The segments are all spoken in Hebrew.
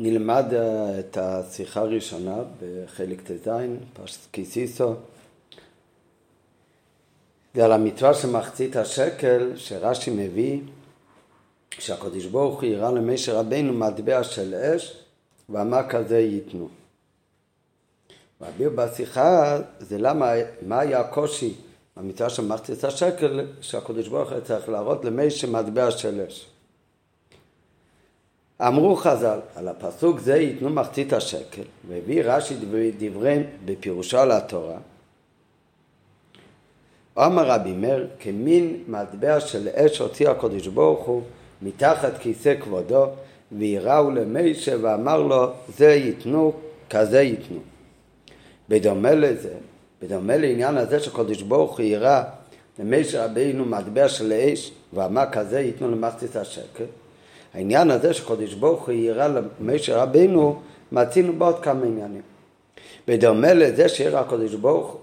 נלמד אה, את השיחה הראשונה בחלק ט"ז, פרשת קיסיסו. זה על המצווה של מחצית השקל שרש"י מביא, שהקדוש ברוך הוא הראה למשה רבינו מטבע של אש ואמר כזה ייתנו. והביר בשיחה זה למה, מה היה הקושי במצווה של מחצית השקל שהקדוש ברוך הוא צריך להראות למשה מטבע של אש. אמרו חז"ל, על הפסוק זה ייתנו מחצית השקל, והביא רש"י דבריהם בפירושו על התורה. אמר רבי מאיר, כמין מטבע של אש הוציא הקדוש ברוך הוא מתחת כיסא כבודו, ויראו למישה ואמר לו, זה ייתנו, כזה ייתנו. בדומה לזה, בדומה לעניין הזה שקדוש ברוך הוא יראה למישה רבינו מטבע של אש, ואמר כזה ייתנו למחצית השקל, העניין הזה שקודש ברוך הוא יראה למשה רבינו, מצינו בעוד כמה עניינים. בדומה לזה שיראה הקודש ברוך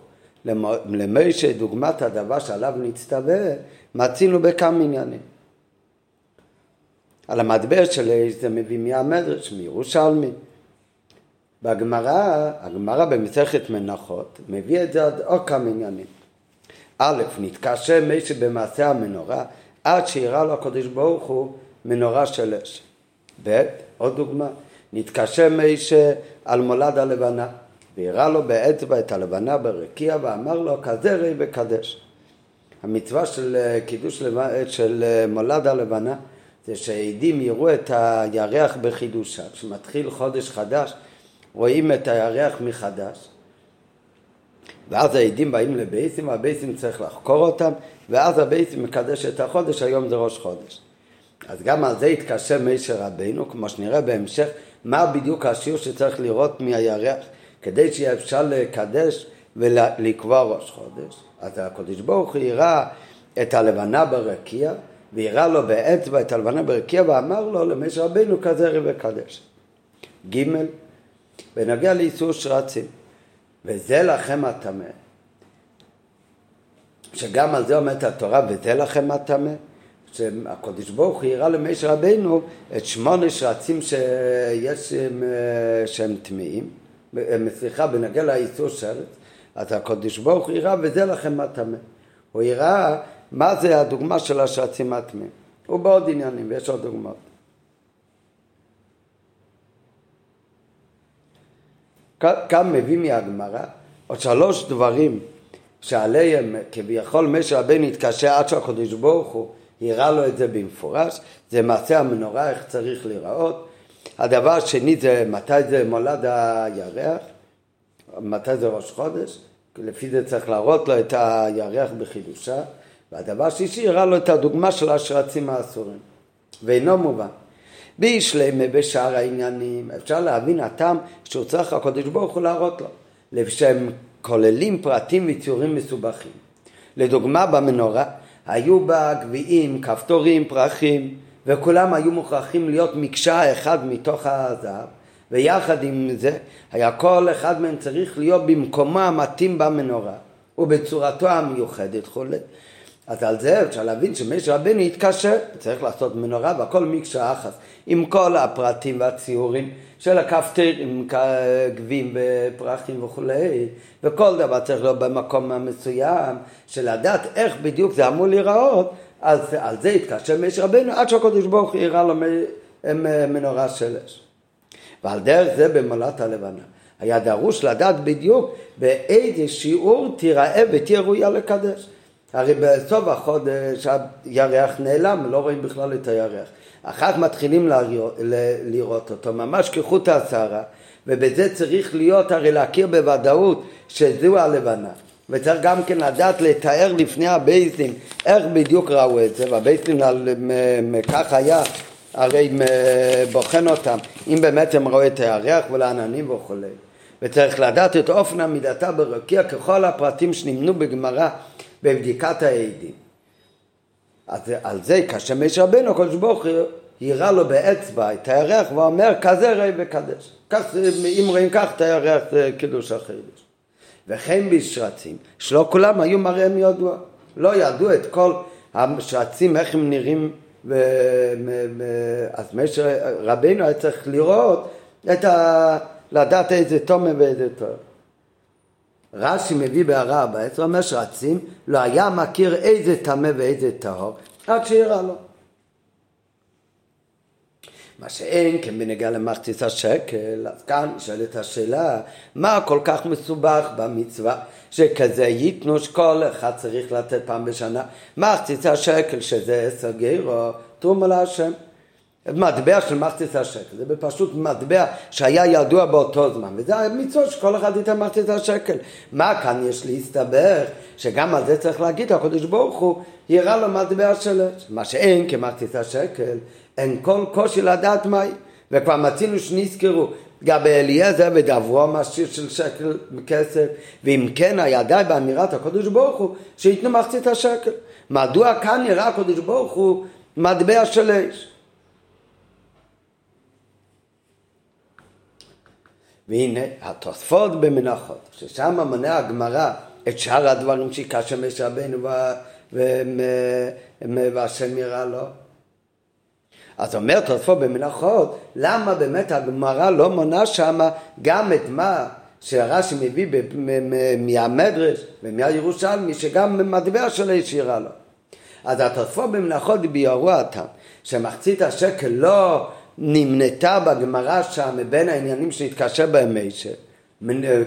למשה דוגמת הדבר שעליו נצטווה, מצינו בכמה עניינים. על המטבע של איש זה מביא מהמדרש, מירושלמי. בגמרא, הגמרא במסכת מנחות, מביא את זה עוד כמה עניינים. א', נתקשה משה במעשה המנורה עד שיראה לו הקדוש ברוך הוא מנורה של אש. ב', עוד דוגמה, נתקשר מישה על מולד הלבנה, והראה לו באצבע את הלבנה ברקיע ואמר לו כזה ראי וקדש. המצווה של אה, קידוש של אה, מולד הלבנה זה שהעדים יראו את הירח בחידושה. כשמתחיל חודש חדש רואים את הירח מחדש ואז העדים באים לבייסים והבייסים צריך לחקור אותם ואז הבייסים מקדש את החודש, היום זה ראש חודש. אז גם על זה התקשר מישר רבינו, כמו שנראה בהמשך, מה בדיוק השיעור שצריך לראות מהירח כדי שיהיה אפשר לקדש ולקבוע ראש חודש. אז הקדוש ברוך הוא יראה את הלבנה ברקיע, ויראה לו באצבע את הלבנה ברקיע, ואמר לו למישר רבינו כזה וקדש. ג' בנוגע לאיסור שרצים, וזה לכם הטמא. שגם על זה אומרת התורה, וזה לכם הטמא. שהקדוש ברוך הוא הראה למשה רבינו את שמונה שרצים שיש שהם טמאים, סליחה, בנגע לאיסור שרץ, אז הקדוש ברוך הוא הראה וזה לכם מה טמא. הוא הראה מה זה הדוגמה של השרצים הטמאים. הוא בעוד עניינים ויש עוד דוגמאות. כאן מביא מהגמרא עוד שלוש דברים שעליהם כביכול משה רבינו התקשר עד שהקדוש ברוך הוא הראה לו את זה במפורש, זה מעשה המנורה, איך צריך להיראות. הדבר השני זה מתי זה מולד הירח, מתי זה ראש חודש, לפי זה צריך להראות לו את הירח בחידושה. והדבר השלישי הראה לו את הדוגמה של השרצים האסורים, ואינו מובן. בישלמה בשאר העניינים, אפשר להבין הטעם שהוא צריך הקדוש ברוך הוא להראות לו, שהם כוללים פרטים וציורים מסובכים. לדוגמה במנורה, היו בה גביעים, כפתורים, פרחים, וכולם היו מוכרחים להיות מקשה אחד מתוך הזהב, ויחד עם זה היה כל אחד מהם צריך להיות במקומו המתאים במנורה ובצורתו המיוחדת וכולי. אז על זה אפשר להבין שמשה רבנו התקשר, צריך לעשות מנורה והכל מקשה אחת, עם כל הפרטים והציורים של הכפתרים, גבים ופרחים וכולי, וכל דבר צריך להיות במקום מסוים, של לדעת איך בדיוק זה אמור להיראות, אז על זה התקשר משה רבנו עד שהקדוש ברוך הוא יראה לו מנורה של אש. ועל דרך זה במולת הלבנה. היה דרוש לדעת בדיוק באיזה שיעור תיראה ותהיה ראויה לקדש. הרי בסוף החודש הירח נעלם, לא רואים בכלל את הירח. אחר כך מתחילים לראות, אותו, ממש כחוט השערה, ובזה צריך להיות הרי להכיר בוודאות שזו הלבנה. וצריך גם כן לדעת לתאר לפני הבייסים איך בדיוק ראו את זה, והבייסים כך היה הרי בוחן אותם, אם באמת הם ראו את הירח ולעננים וכולי. וצריך לדעת את אופן עמידתה ברקיע ככל הפרטים שנמנו בגמרא בבדיקת העדים. אז על זה כאשר משה רבנו הקדוש ברוך הוא הראה לו באצבע את הירח ואומר כזה ראי וקדש. כך, אם רואים כך את הירח זה קידוש החידוש. וכן בשרצים, שלא כולם היו מראיהם ידוע. לא ידעו את כל השרצים איך הם נראים ו... אז משה רבנו היה צריך לראות את ה... לדעת איזה תומר ואיזה טוב. רש"י מביא בהערה 14, אומר שרצים, לא היה מכיר איזה טמא ואיזה טהור, עד שיראה לו. מה שאין כן בנגיעה למחצית השקל, אז כאן נשאלת השאלה, מה כל כך מסובך במצווה שכזה ייתנו שכל אחד צריך לתת פעם בשנה מחצית השקל שזה עשר גירו, תרומה להשם. מטבע של מחצית השקל, זה פשוט מטבע שהיה ידוע באותו זמן, וזה המצווה שכל אחד ייתן מחצית השקל. מה כאן יש להסתבר? שגם על זה צריך להגיד, הקדוש ברוך הוא יראה לו מטבע של אש. מה שאין כמחצית השקל, אין כל קושי לדעת מהי. וכבר מצינו שנזכרו לגבי אליעזר ודברום השיר של שקל כסף, ואם כן היה די באמירת הקדוש ברוך הוא שייתנו מחצית השקל. מדוע כאן נראה הקדוש ברוך הוא מטבע של אש? והנה התוספות במנחות, ששם מונה הגמרא את שאר הדברים שקשה משה רבנו והשם יראה לו. אז אומר תוספות במנחות, למה באמת הגמרא לא מונה שם גם את מה שרש"י מביא מהמדרש ומהירושלמי, שגם מטבע של איש יראה לו. אז התוספות במנחות ביארו אותם, שמחצית השקל לא נמנתה בגמרא שם מבין העניינים שהתקשר בהם מישה,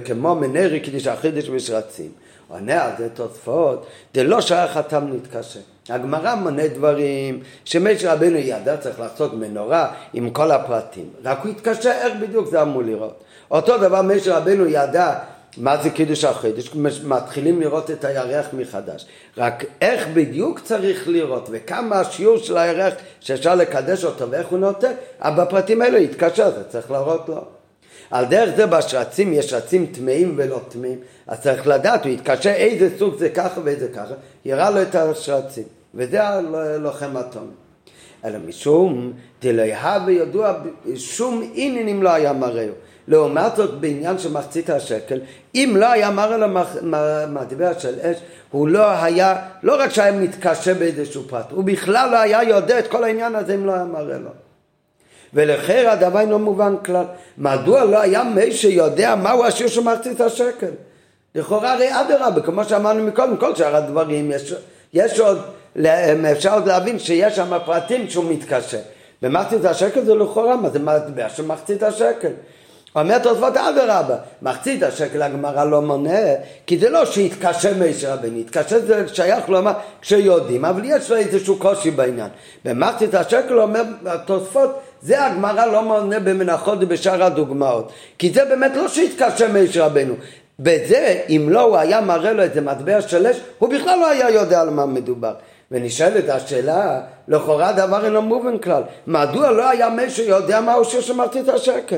כמו מנרי קידיש החידש ושרצים. עונה על זה תוספות, זה לא שייך התם נתקשר. הגמרא מונה דברים שמשה רבנו ידע, צריך לעשות מנורה עם כל הפרטים. רק הוא התקשר איך בדיוק זה אמור לראות. אותו דבר משה רבנו ידע מה זה קידוש החידוש? מתחילים לראות את הירח מחדש. רק איך בדיוק צריך לראות וכמה השיעור של הירח שאפשר לקדש אותו ואיך הוא נותן, אבל בפרטים האלו יתקשר, זה צריך להראות לו. על דרך זה בשרצים יש שרצים טמאים ולא טמאים, אז צריך לדעת, הוא יתקשר איזה סוג זה ככה ואיזה ככה, יראה לו את השרצים, וזה הלוחם התום. אלא משום דליה וידוע שום עניינים לא היה מראהו. לעומת זאת בעניין של מחצית השקל, אם לא היה מראה לו מטבע של אש, הוא לא היה, לא רק שהיה מתקשה באיזשהו פרט, הוא בכלל לא היה יודע את כל העניין הזה אם לא היה מראה לו. ולכן הדבר אינו מובן כלל. מדוע לא היה מי שיודע מהו השיר של מחצית השקל? לכאורה הרי אדרבה, כמו שאמרנו מקודם, כל שאר הדברים, יש, יש עוד, אפשר עוד להבין שיש שם פרטים שהוא מתקשה. במחצית השקל זה לכאורה, מה זה מטבע של מחצית השקל? אומר תוספות אדרבה, מחצית השקל הגמרא לא מונה, כי זה לא שהתקשה מישר רבני, התקשה זה שייך לומר כשיודעים, אבל יש לו איזשהו קושי בעניין. במחצית השקל אומר התוספות, זה הגמרא לא מונה במנחות ובשאר הדוגמאות, כי זה באמת לא שהתקשה מישר רבנו. בזה, אם לא הוא היה מראה לו איזה מטבע של אש, הוא בכלל לא היה יודע על מה מדובר. ונשאלת השאלה, לכאורה דבר אינו מובן כלל, מדוע לא היה מישהו יודע מהו שיר של מחצית השקל?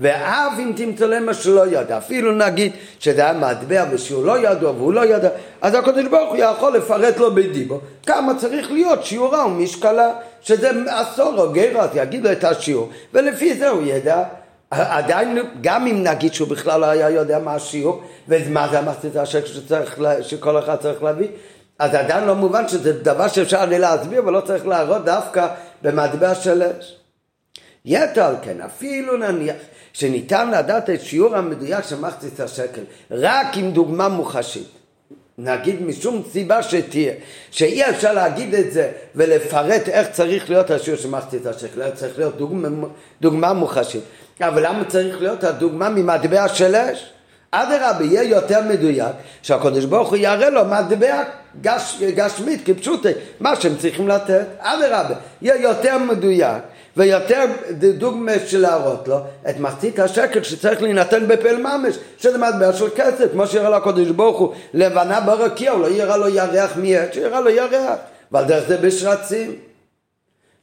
ואף אם תמצא להם מה שלא ידע, אפילו נגיד שזה היה מטבע ושהוא לא ידוע והוא לא ידע, אז הקדוש ברוך הוא יכול לפרט לו בדיבו כמה צריך להיות שיעורה ומשקלה, שזה עשור או גר, אז יגיד לו את השיעור, ולפי זה הוא ידע. עדיין, גם אם נגיד שהוא בכלל לא היה יודע מה השיעור, ומה זה המחצית שצריך, שכל אחד צריך להביא, אז עדיין לא מובן שזה דבר שאפשר לי להסביר ולא צריך להראות דווקא במטבע של אש. יתר על כן, אפילו נניח שניתן לדעת את שיעור המדויק של מחצית השקל רק עם דוגמה מוחשית. נגיד משום סיבה שתהיה, שאי אפשר להגיד את זה ולפרט איך צריך להיות השיעור של מחצית השקל, צריך להיות דוגמה, דוגמה מוחשית. אבל למה צריך להיות הדוגמה ממטבע של אש? אדרבה, יהיה יותר מדויק, שהקדוש ברוך הוא יראה לו מטבע גש, גשמית, כפשוטי, מה שהם צריכים לתת. אדרבה, יהיה יותר מדויק. ויותר דוגמה של להראות לו את מחצית השקל שצריך להינתן בפל ממש, שזה מטבע של כסף, כמו שיראה לו הקדוש ברוך הוא, לבנה ברקיע, הוא לא יראה לו ירח מיד, שיראה לו ירח, ועל דרך זה בשרצים.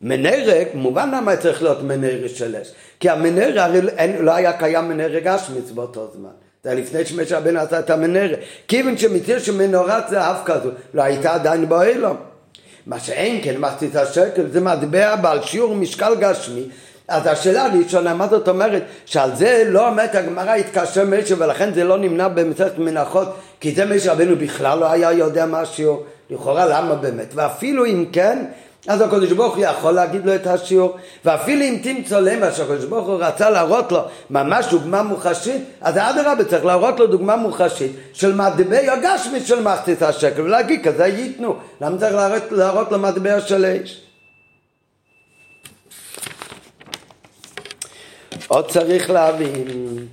מנרק, מובן למה צריך להיות מנרק של אש, כי המנרק הרי אין, לא היה קיים מנרק אשמיץ באותו זמן. זה לפני שמשה רבנו עשה את המנרק. כיוון שמציר שמנורת זהב כזו לא הייתה עדיין באילום. מה שאין כן מחצית השקל זה מטבע בעל שיעור משקל גשמי אז השאלה הראשונה, מה זאת אומרת? שעל זה לא אומרת הגמרא התקשר מישהו ולכן זה לא נמנע במסכת מנחות כי זה מישהו רבנו בכלל לא היה יודע השיעור לכאורה למה באמת? ואפילו אם כן אז הקדוש ברוך הוא יכול להגיד לו את השיעור. ואפילו אם תמצא למה שהקדוש ברוך הוא רצה להראות לו ממש דוגמה מוחשית אז אדרבה צריך להראות לו דוגמה מוחשית של מטבע הגשמי של מחצית השקל ולהגיד כזה ייתנו. למה צריך להראות, להראות לו מטבע של אש עוד צריך להבין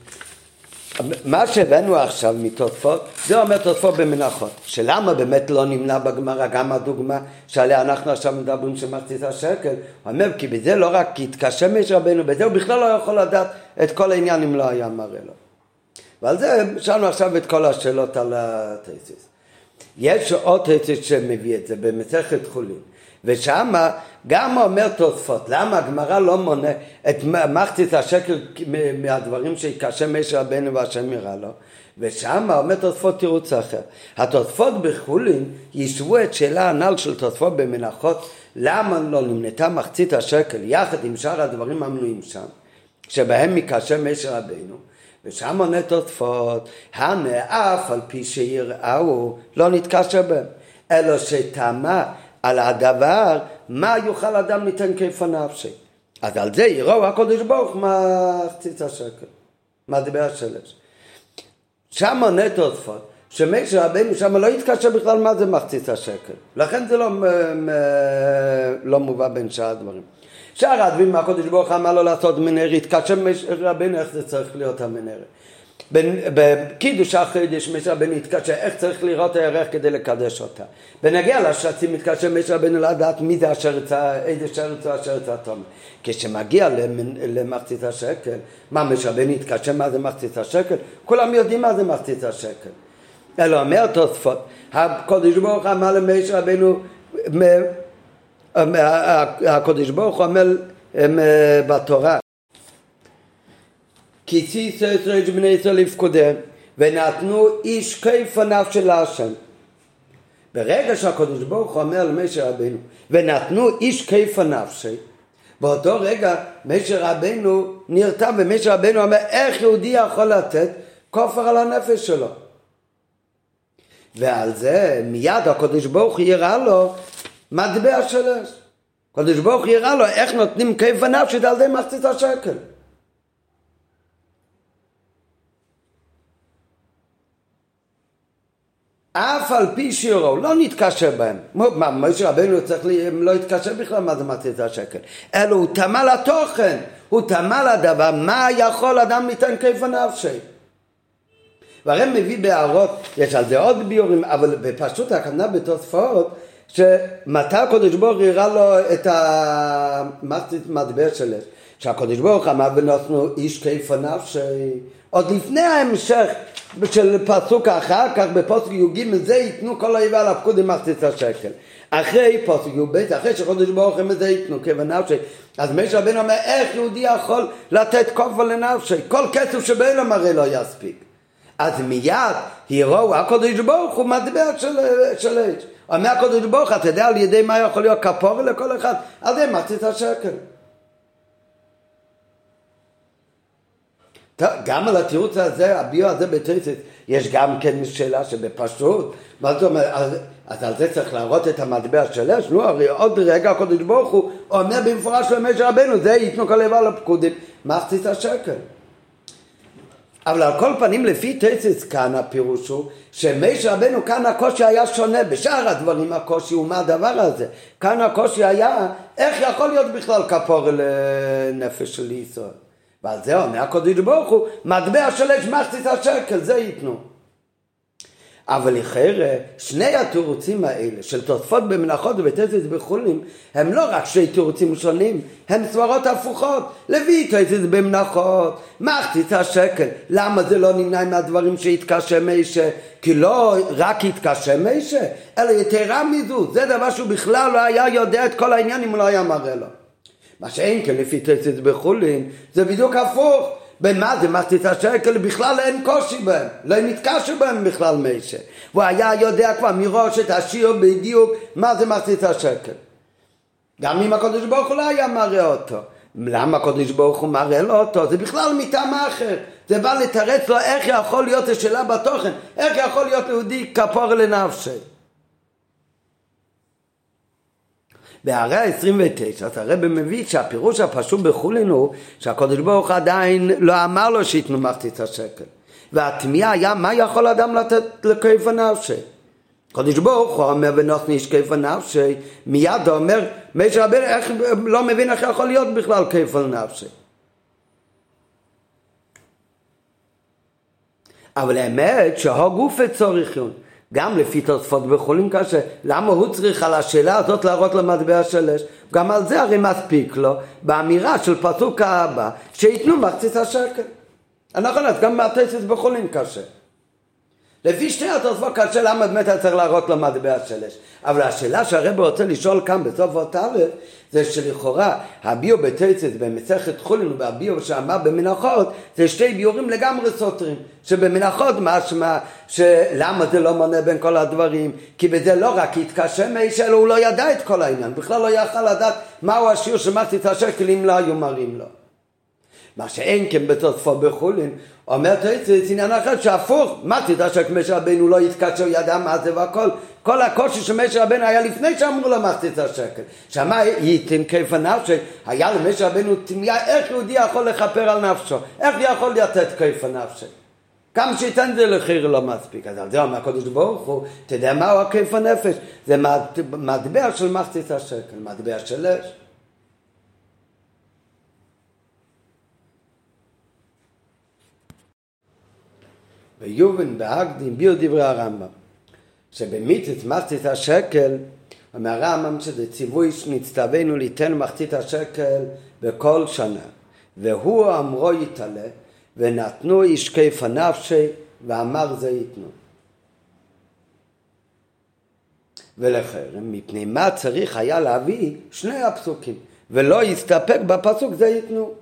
מה שהבאנו עכשיו מתוספות, זה אומר תוספות במנחות. שלמה באמת לא נמנע בגמרא גם הדוגמה שעליה אנחנו עכשיו מדברים של מחצית השקל? הוא אומר כי בזה לא רק התקשה מש רבנו, בזה הוא בכלל לא יכול לדעת את כל העניין אם לא היה מראה לו. ועל זה שאלנו עכשיו את כל השאלות על התסיס. יש עוד תסיס שמביא את זה במסכת חולין. ושם גם אומר תוספות, למה הגמרא לא מונה את מחצית השקל מהדברים שקשה משה רבנו והשם יראה לו? ושם אומר תוספות תירוץ אחר. התוספות בחולין ישבו את שאלה הנ"ל של תוספות במנחות, למה לא נמנתה מחצית השקל יחד עם שאר הדברים המנויים שם, שבהם מקשה משה רבנו. ושם עונה תוספות, הנה אף על פי שיראו לא נתקשר בהם, אלא שטעמה על הדבר, מה יוכל אדם כיפה נפשי. אז על זה יראו הקודש ברוך מה מחציץ השקל, מה דיבר השלש. שם עונה תוספות, שמשה רבנו שם לא התקשר בכלל מה זה מחציץ השקל. לכן זה לא, לא מובא בין שאר הדברים. שאר הדברים הקודש ברוך אמר לו לעשות מנהר, התקשר משה רבנו איך זה צריך להיות המנהר. בקידוש החידש משה רבנו התקשר איך צריך לראות הירח כדי לקדש אותה. בנגיע לשצים מתקשר משה רבנו לדעת מי זה יצא, איזה שרץ או אשר יצא תומר. כשמגיע למחצית השקל, מה משה רבנו התקשר מה זה מחצית השקל? כולם יודעים מה זה מחצית השקל. אלא אומר תוספות, הקודש ברוך אמר למשה רבנו, הקודש ברוך הוא אומר בתורה כי ציסו ישראל בני ישראל לפקודם ונתנו איש כיף ענף של השם. ברגע שהקדוש ברוך הוא אומר למשה רבנו ונתנו איש כיף הנפשי באותו רגע משה רבנו נרתע ומשה רבנו אומר איך יהודי יכול לתת כופר על הנפש שלו? ועל זה מיד הקדוש ברוך הוא יראה לו מטבע של אש הקדוש ברוך הוא יראה לו איך נותנים כיף הנפשי על ידי מחצית השקל אף על פי שירו, לא נתקשר בהם. מה, משה רבנו צריך, לא התקשר בכלל מה זה מחצית השקל. אלא הוא טמא לתוכן, הוא טמא לדבר, מה יכול אדם ליתן כיף נפשי. והרי מביא בהערות, יש על זה עוד ביורים, אבל בפשוט הכוונה בתוספות, שמתי הקדוש ברוך הוא הראה לו את המחצית מטבע שלו, שהקדוש ברוך אמר ונתנו איש כיף נפשי, עוד לפני ההמשך של פסוק אחר כך בפסוק י"ג זה ייתנו כל אויבי על הפקוד עם מחצית השקל. אחרי פסוק י"ב אחרי שחודש ברוך הם זה ייתנו כבנפשי אז משה רבנו אומר איך יהודי יכול לתת כופר לנפשי? כל כסף שבאלם הרי לא יספיק. אז מיד יראו הקודש ברוך הוא מטבע של, של אש אומר הקודש ברוך אתה יודע על ידי מה יכול להיות כפור לכל אחד? על ידי מחצית השקל גם על התירוץ הזה, הביו הזה בתריסס, יש גם כן שאלה שבפשוט, מה זאת אומרת, אז, אז על זה צריך להראות את המטבע של אש, נו הרי עוד רגע הקדוש ברוך הוא אומר במפורש למשה רבנו, זה ייתנו כל איבר לפקודים, מחצית השקל. אבל על כל פנים לפי תסיס כאן הפירוש הוא שמשה רבנו כאן הקושי היה שונה בשאר הדברים הקושי הוא מה הדבר הזה? כאן הקושי היה איך יכול להיות בכלל כפור לנפש של ישראל ועל זה עונה הקודש ברוך הוא, מטבע של אש מחצית השקל, זה ייתנו. אבל לכאורה, שני התירוצים האלה של תוספות במנחות ובתזז בחולים, הם לא רק שני תירוצים שונים, הם סברות הפוכות. לביא תזז במנחות, מחצית השקל. למה זה לא נמנע מהדברים שהתקשה מישה? כי לא רק התקשה מישה, אלא יתרה מזו. זה דבר שהוא בכלל לא היה יודע את כל העניין אם הוא לא היה מראה לו. מה שאין כן לפי תצת בחולין, זה בדיוק הפוך. במה זה מחצית השקל? בכלל אין קושי בהם, לא נתקשר בהם בכלל משה. והוא היה יודע כבר מראש את השיר בדיוק מה זה מחצית השקל. גם אם הקדוש ברוך הוא לא היה מראה אותו. למה הקדוש ברוך הוא מראה לו אותו? זה בכלל מטעם אחר. זה בא לתרץ לו איך יכול להיות השאלה בתוכן, איך יכול להיות יהודי כפור לנפשי. בהרי ה-29, אז הרב מביא שהפירוש הפשוט בחולין הוא שהקדוש ברוך עדיין לא אמר לו שייתנו מחצית השקל. והתמיהה היה מה יכול אדם לתת לכיף הנפשי. קדוש ברוך הוא אומר ונותן איש כיף הנפשי, מיד הוא אומר, משה רבנו איך לא מבין איך יכול להיות בכלל כיף הנפשי. אבל האמת שהגופה צורך יון. גם לפי תוספות בחולים קשה, למה הוא צריך על השאלה הזאת להראות למטבע של אש? גם על זה הרי מספיק לו באמירה של פסוק הבא שייתנו מחצית השקל. נכון, אז גם מהטסס בחולים קשה. לפי שני התוספות קשה למה באמת היה צריך להראות לו מטבע של אש. אבל השאלה שהרב רוצה לשאול כאן בסוף אות א' זה שלכאורה הביו בתצת במסכת חולין והביו שאמר במנחות זה שתי ביורים לגמרי סותרים שבמנחות משמע שלמה זה לא מונה בין כל הדברים כי בזה לא רק התקשה מאיש אלא הוא לא ידע את כל העניין בכלל לא יכל לדעת מהו השיעור שמחתי את השקל אם לא היו מראים לו מה שאין כן בתוספו בחולין אומר זה עניין אחר שהפוך מה תדע שמשה רבנו לא יתקשה הוא ידע מה זה והכל כל הקושי שמשה רבנו היה לפני שאמרו לו מחצית השקל. שמה ייתן כיף הנפשי, היה למשה רבנו תמיהה איך יהודי יכול לכפר על נפשו, איך יכול לתת כיף הנפשי. כמה שייתן זה לחיר לא מספיק. אז על זה אומר הקדוש ברוך הוא, יודע מהו הכיף הנפש? זה מטבע של מחצית השקל, מטבע של אש. ויובן בהקדים ביו דברי הרמב"ם. שבמיתת מחצית השקל, אומר הרמב"ם שזה ציווי שנצטווינו ליתן מחצית השקל בכל שנה. והוא אמרו יתעלה, ונתנו איש כיף הנפשי, ואמר זה ייתנו. ולחרם, מפני מה צריך היה להביא שני הפסוקים, ולא יסתפק בפסוק זה ייתנו.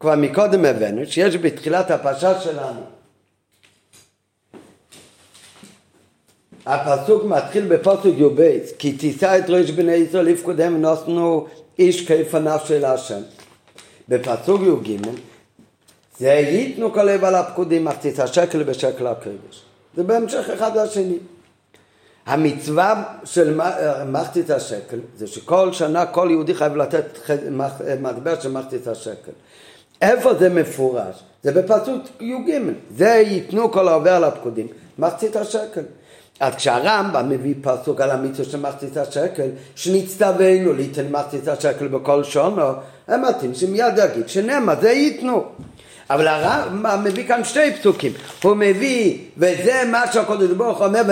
כבר מקודם הבאנו שיש בתחילת הפרשה שלנו. הפסוק מתחיל בפסוק י"ב כי תישא את ראש בני ישראל לפקודם ונוסנו איש כיפניו של השם. בפסוק י"ג זה ייתנו כל לב על הפקודים מחצית השקל בשקל הקודש. זה בהמשך אחד לשני. המצווה של מחצית השקל זה שכל שנה כל יהודי חייב לתת מטבע של מחצית השקל איפה זה מפורש? זה בפסוק י"ג זה ייתנו כל העובר על הפקודים מחצית השקל אז כשהרמב"ם מביא פסוק על המצווה של מחצית השקל, שנצטווינו ליתן מחצית השקל בכל שונו, הם מתאים שמיד יגיד שנאמר זה ייתנו. אבל הרמב"ם מביא כאן שתי פסוקים, הוא מביא, וזה מה שהקדוש ברוך אומר,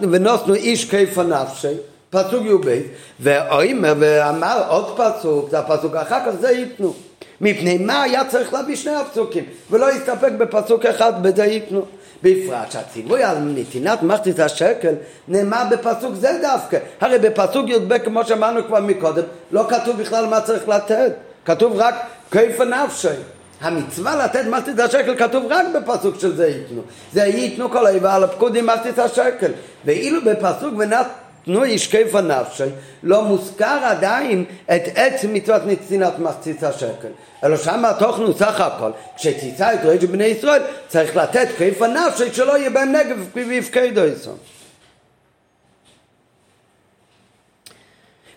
ונוסנו איש כיפה נפשי, פסוק י"ב, ואומר ואמר עוד פסוק, זה הפסוק אחר כך זה ייתנו. מפני מה היה צריך להביא שני הפסוקים, ולא יסתפק בפסוק אחד בזה ייתנו. בפרט שהציווי על נתינת מחצית השקל נאמר בפסוק זה דווקא. הרי בפסוק י"ב כמו שאמרנו כבר מקודם לא כתוב בכלל מה צריך לתת, כתוב רק כיפה נפשי. המצווה לתת מחצית השקל כתוב רק בפסוק של זה ייתנו. זה ייתנו כל איבה על הפקודים מחצית השקל. ואילו בפסוק ונתנו איש כיפה נפשי לא מוזכר עדיין את עצם מצוות נתינת מחצית השקל. אלא שם התוכן הוא סך הכל, כשתישא את רג'י בני ישראל צריך לתת כיף הנפשי שלא יהיה בהם נגב ויפקדו איסון.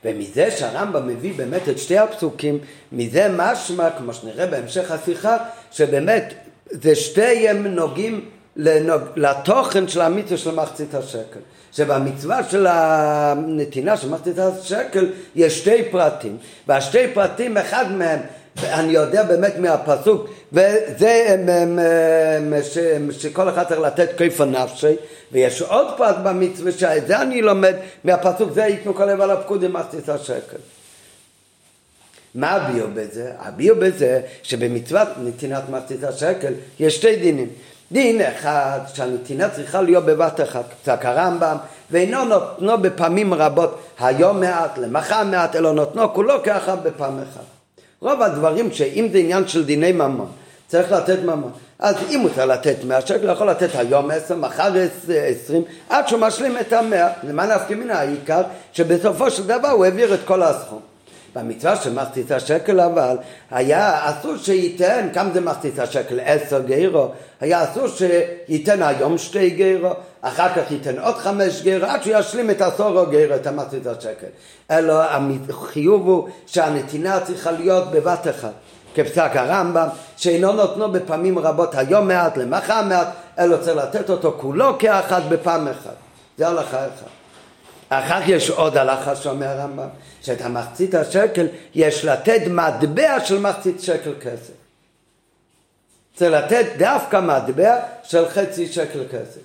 ומזה שהרמב"ם מביא באמת את שתי הפסוקים, מזה משמע, כמו שנראה בהמשך השיחה, שבאמת זה שתיהם נוגעים לנוג... לתוכן של המצווה של מחצית השקל. שבמצווה של הנתינה של מחצית השקל יש שתי פרטים, והשתי פרטים אחד מהם אני יודע באמת מהפסוק, וזה שכל אחד צריך לתת כיף הנפשי, ויש עוד פרט במצווה שאת זה אני לומד מהפסוק, זה ייתנו כל לב על הפקוד עם מחצית השקל. מה הביאו בזה? הביאו בזה שבמצוות נתינת מחצית השקל יש שתי דינים. דין אחד שהנתינה צריכה להיות בבת אחת, קצת הרמב"ם, ואינו נותנו בפעמים רבות היום מעט, למחר מעט, אלא נותנו כולו כאחד בפעם אחת. רוב הדברים שאם זה עניין של דיני ממון, צריך לתת ממון. אז אם צריך לתת מאה שקל, יכול לתת היום עשר, מחר עשרים, עד שהוא משלים את המאה. למה נפקא מן העיקר? שבסופו של דבר הוא העביר את כל הסכום. במצווה של מחצית השקל אבל היה אסור שייתן, כמה זה מחצית השקל? עשר גרו, היה אסור שייתן היום שתי גרו, אחר כך ייתן עוד חמש גרו, עד שהוא ישלים את עשור גרו, את המחצית השקל. אלא החיוב הוא שהנתינה צריכה להיות בבת אחת. כפסק הרמב"ם, שאינו נותנו בפעמים רבות היום מעט, למחר מעט, אלא צריך לתת אותו כולו כאחד בפעם אחת. זה הלכה אחת. אחר כך יש עוד הלכה שאומר הרמב"ם, שאת המחצית השקל יש לתת מטבע של מחצית שקל כסף. צריך לתת דווקא מטבע של חצי שקל כסף.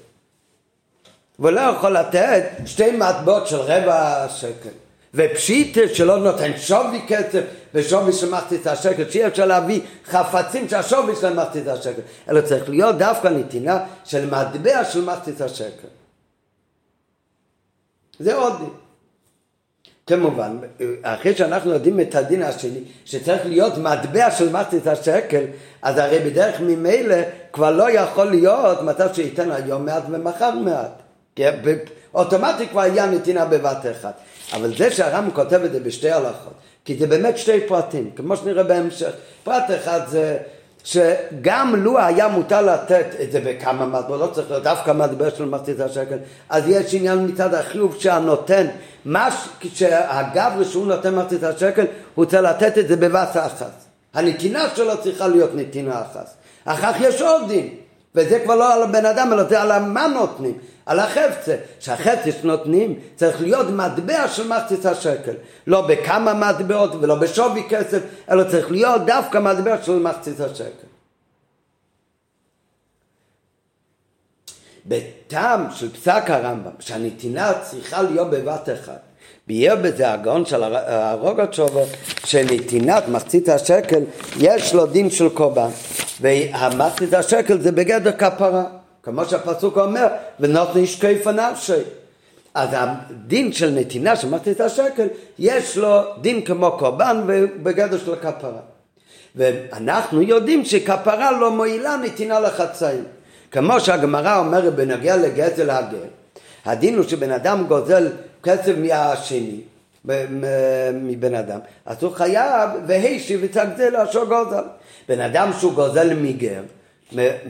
ולא יכול לתת שתי מטבעות של רבע שקל. ופשיט שלא נותן שווי כסף ושווי של מחצית השקל, שאי אפשר להביא חפצים שהשווי שלהם מחצית השקל, אלא צריך להיות דווקא נתינה של מטבע של מחצית השקל. זה עוד דין. כמובן, אחרי שאנחנו יודעים את הדין השני, שצריך להיות מטבע של מחצית השקל, אז הרי בדרך ממילא כבר לא יכול להיות מצב שייתן היום מעט ומחר מעט. כי אוטומטית כבר היה נתינה בבת אחת. אבל זה שהרם כותב את זה בשתי הלכות, כי זה באמת שתי פרטים, כמו שנראה בהמשך. פרט אחד זה שגם לו היה מותר לתת את זה בכמה מטבעות, לא צריך להיות דווקא מטבע של מחצית השקל, אז יש עניין מצד החיוב שהנותן, מה שהגברי שהוא נותן מחצית השקל, הוא צריך לתת את זה בבת אחת. הנתינה שלו צריכה להיות נתינה אחת. אחר כך יש עוד דין, וזה כבר לא על הבן אדם, אלא זה על מה נותנים. על החפצה, שהחפצה שנותנים צריך להיות מטבע של מחצית השקל, לא בכמה מטבעות ולא בשווי כסף, אלא צריך להיות דווקא מטבע של מחצית השקל. בטעם של פסק הרמב"ם, שהנתינה צריכה להיות בבת אחת, ביאר בזה הגאון של הרוגצ'ובר, שנתינת מחצית השקל יש לו דין של קורבן, והמחצית השקל זה בגדר כפרה. כמו שהפסוק אומר, ונותן ישקף הנפשי. אז הדין של נתינה של מחצית השקל, יש לו דין כמו קורבן ובגדר של הכפרה. ואנחנו יודעים שכפרה לא מועילה נתינה לחצאים. כמו שהגמרא אומרת בנוגע לגזל הגר, הדין הוא שבן אדם גוזל כסף מהשני, מבן אדם, אז הוא חייב והשיב את הגזל אשר גוזל. בן אדם שהוא גוזל מגר,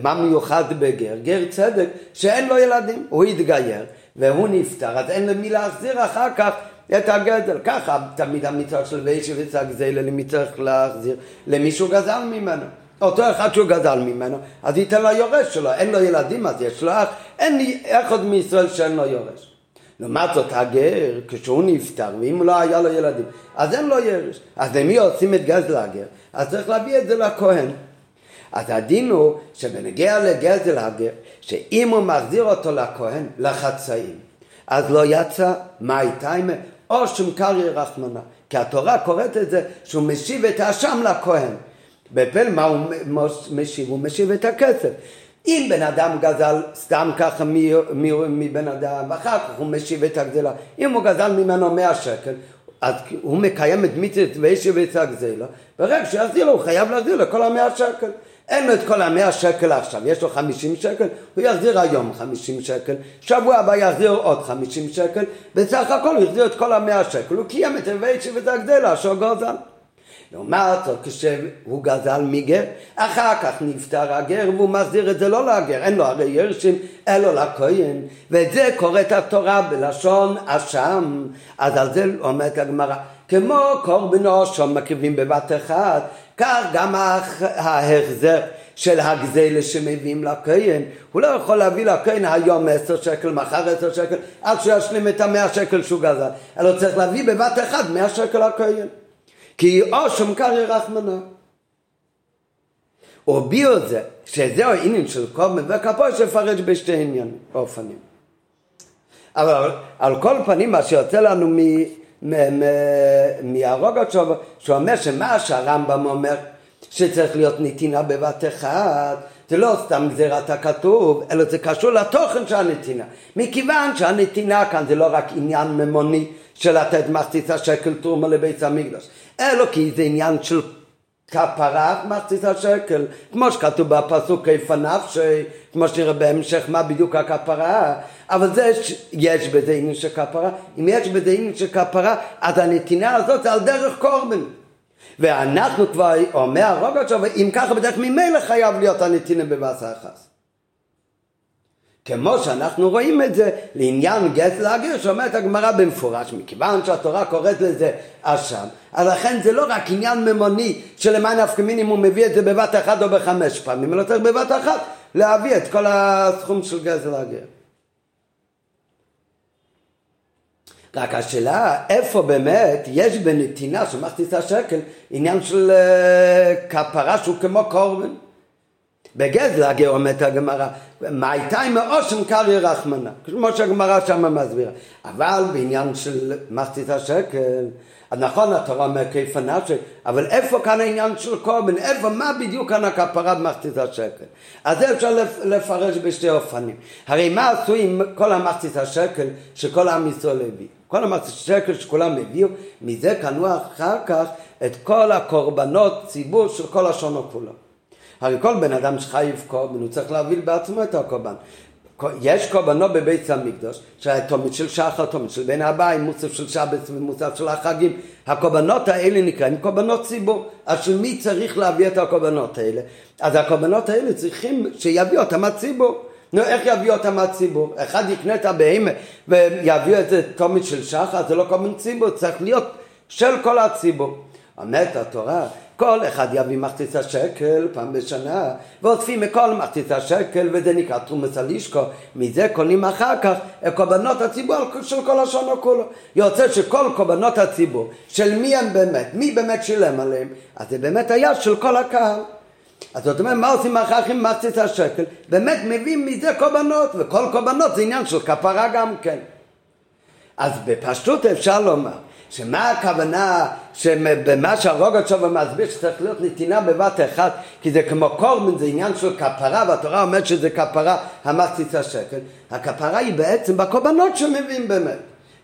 מה מיוחד בגר? גר צדק שאין לו ילדים, הוא התגייר והוא נפטר, אז אין למי להחזיר אחר כך את הגדל. ככה תמיד המצווה של וישב יצחק זה למי צריך להחזיר? למי שהוא גזל ממנו. אותו אחד שהוא גזל ממנו, אז ייתן לו יורש שלו, אין לו ילדים אז יש לו אח, אין לי אחד מישראל שאין לו יורש. לעומת זאת הגר, כשהוא נפטר, ואם לא היה לו ילדים, אז אין לו ירש. אז למי עושים את גזל הגר? אז צריך להביא את זה לכהן. אז הדין הוא שבנגיע לגזל הגר, שאם הוא מחזיר אותו לכהן, לחצאים, אז לא יצא מאי טיימה או שום קריא רחמנה. כי התורה קוראת את זה שהוא משיב את האשם לכהן. בפל מה הוא משיב? הוא משיב את הכסף. אם בן אדם גזל סתם ככה מבן אדם, ואחר כך הוא משיב את הגזלה. אם הוא גזל ממנו מאה שקל, אז הוא מקיים את מצוות וישיב את הגזלה, ברגע שיחזיר לו הוא חייב להחזיר לו כל המאה שקל. אין לו את כל המאה שקל עכשיו, יש לו חמישים שקל, הוא יחזיר היום חמישים שקל, שבוע הבא יחזיר עוד חמישים שקל, בסך הכל הוא יחזיר את כל המאה שקל, הוא קיים את הווי שבט הגדלה אשר גוזל. לעומת זאת, כשהוא גזל מגר, אחר כך נפטר הגר והוא מחזיר את זה לא לגר, אין לו הרי ירשים, אלא לכהן, ואת זה קוראת התורה בלשון אשם, אז על זה אומרת הגמרא, כמו קורבנו שמקריבים בבת אחת, כך גם ההחזר של הגזלה שמביאים לכהן, הוא לא יכול להביא לכהן היום עשר שקל, מחר עשר שקל, עד שישלים את המאה שקל שהוא גזל, אלא צריך להביא בבת אחת מאה שקל לכהן. כי אושם קרי רחמנה. הוא הביאו את זה, שזהו העניין של קודם וכפו שפרש בשתי עניין, אופנים. אבל על כל פנים מה שיוצא לנו מהרוגות שאומר שמה שהרמב"ם אומר שצריך להיות נתינה בבת אחת זה לא סתם גזירת הכתוב, אלא זה קשור לתוכן של הנתינה. מכיוון שהנתינה כאן זה לא רק עניין ממוני של לתת מחצית השקל תרומה לבית המקדש, אלא כי זה עניין של כפרה מחצית השקל, כמו שכתוב בפסוק איפה נפשי, כמו שנראה בהמשך מה בדיוק הכפרה, אבל זה, יש בזה עניין של כפרה, אם יש בזה עניין של כפרה, אז הנתינה הזאת זה על דרך קורבן. ואנחנו כבר, אומר הרוג עכשיו, אם ככה בדרך ממילא חייב להיות הנתינה בבשר החס. כמו שאנחנו רואים את זה לעניין גט להגר, שאומרת הגמרא במפורש, מכיוון שהתורה קוראת לזה אשם, אז לכן זה לא רק עניין ממוני שלמען נפקא מינימום הוא מביא את זה בבת אחת או בחמש פעמים, אלא צריך בבת אחת להביא את כל הסכום של גט להגר. רק השאלה איפה באמת יש בנתינה מחצית השקל עניין של אה, כפרה שהוא כמו קורבן. בגזלגר אומרת הגמרא, מה הייתה עם מאושם קרעי רחמנה, כמו שהגמרא שם מסבירה. אבל בעניין של מחצית השקל, נכון התורה אומר כיפה נפשי, אבל איפה כאן העניין של קורבן? איפה, מה בדיוק כאן הכפרה במחצית השקל? אז זה אפשר לפרש בשתי אופנים. הרי מה עשו עם כל המחצית השקל שכל עם ישראל הביא? כל המחצית השקל שכולם הביאו, מזה קנו אחר כך את כל הקורבנות ציבור של כל השונו כולו. הרי כל בן אדם שחייב קורבן, הוא צריך להביא בעצמו את הקורבן. יש קורבנות בבית המקדוש, שהיה תומית של שחר, תומית של בן הבית, מוסף של שבת ומוסף של החגים. הקורבנות האלה נקראים קורבנות ציבור. אז של מי צריך להביא את הקורבנות האלה? אז הקורבנות האלה צריכים שיביא אותם הציבור. נו, איך יביאו אותם מהציבור? אחד יקנה את הבהמה ויביאו את זה תומית של שחר, זה לא קורבן ציבור, צריך להיות של כל הציבור. אומרת התורה, כל אחד יביא מחצית השקל פעם בשנה, ואוספים מכל מחצית השקל, וזה נקרא תרומס הלישקו. מזה קונים אחר כך את קורבנות הציבור של כל השונו כולו. יוצא שכל קורבנות הציבור, של מי הם באמת, מי באמת שילם עליהם, אז זה באמת היה של כל הקהל. אז זאת אומרת, מה עושים אחר כך עם מחצית השקל? באמת מביאים מזה קורבנות, וכל קורבנות זה עניין של כפרה גם כן. אז בפשטות אפשר לומר שמה הכוונה שבמה שהרוגצ'וב מסביר שצריך להיות נתינה בבת אחת כי זה כמו קורבן, זה עניין של כפרה והתורה אומרת שזה כפרה המחצית השקל הכפרה היא בעצם בקורבנות שמביאים באמת.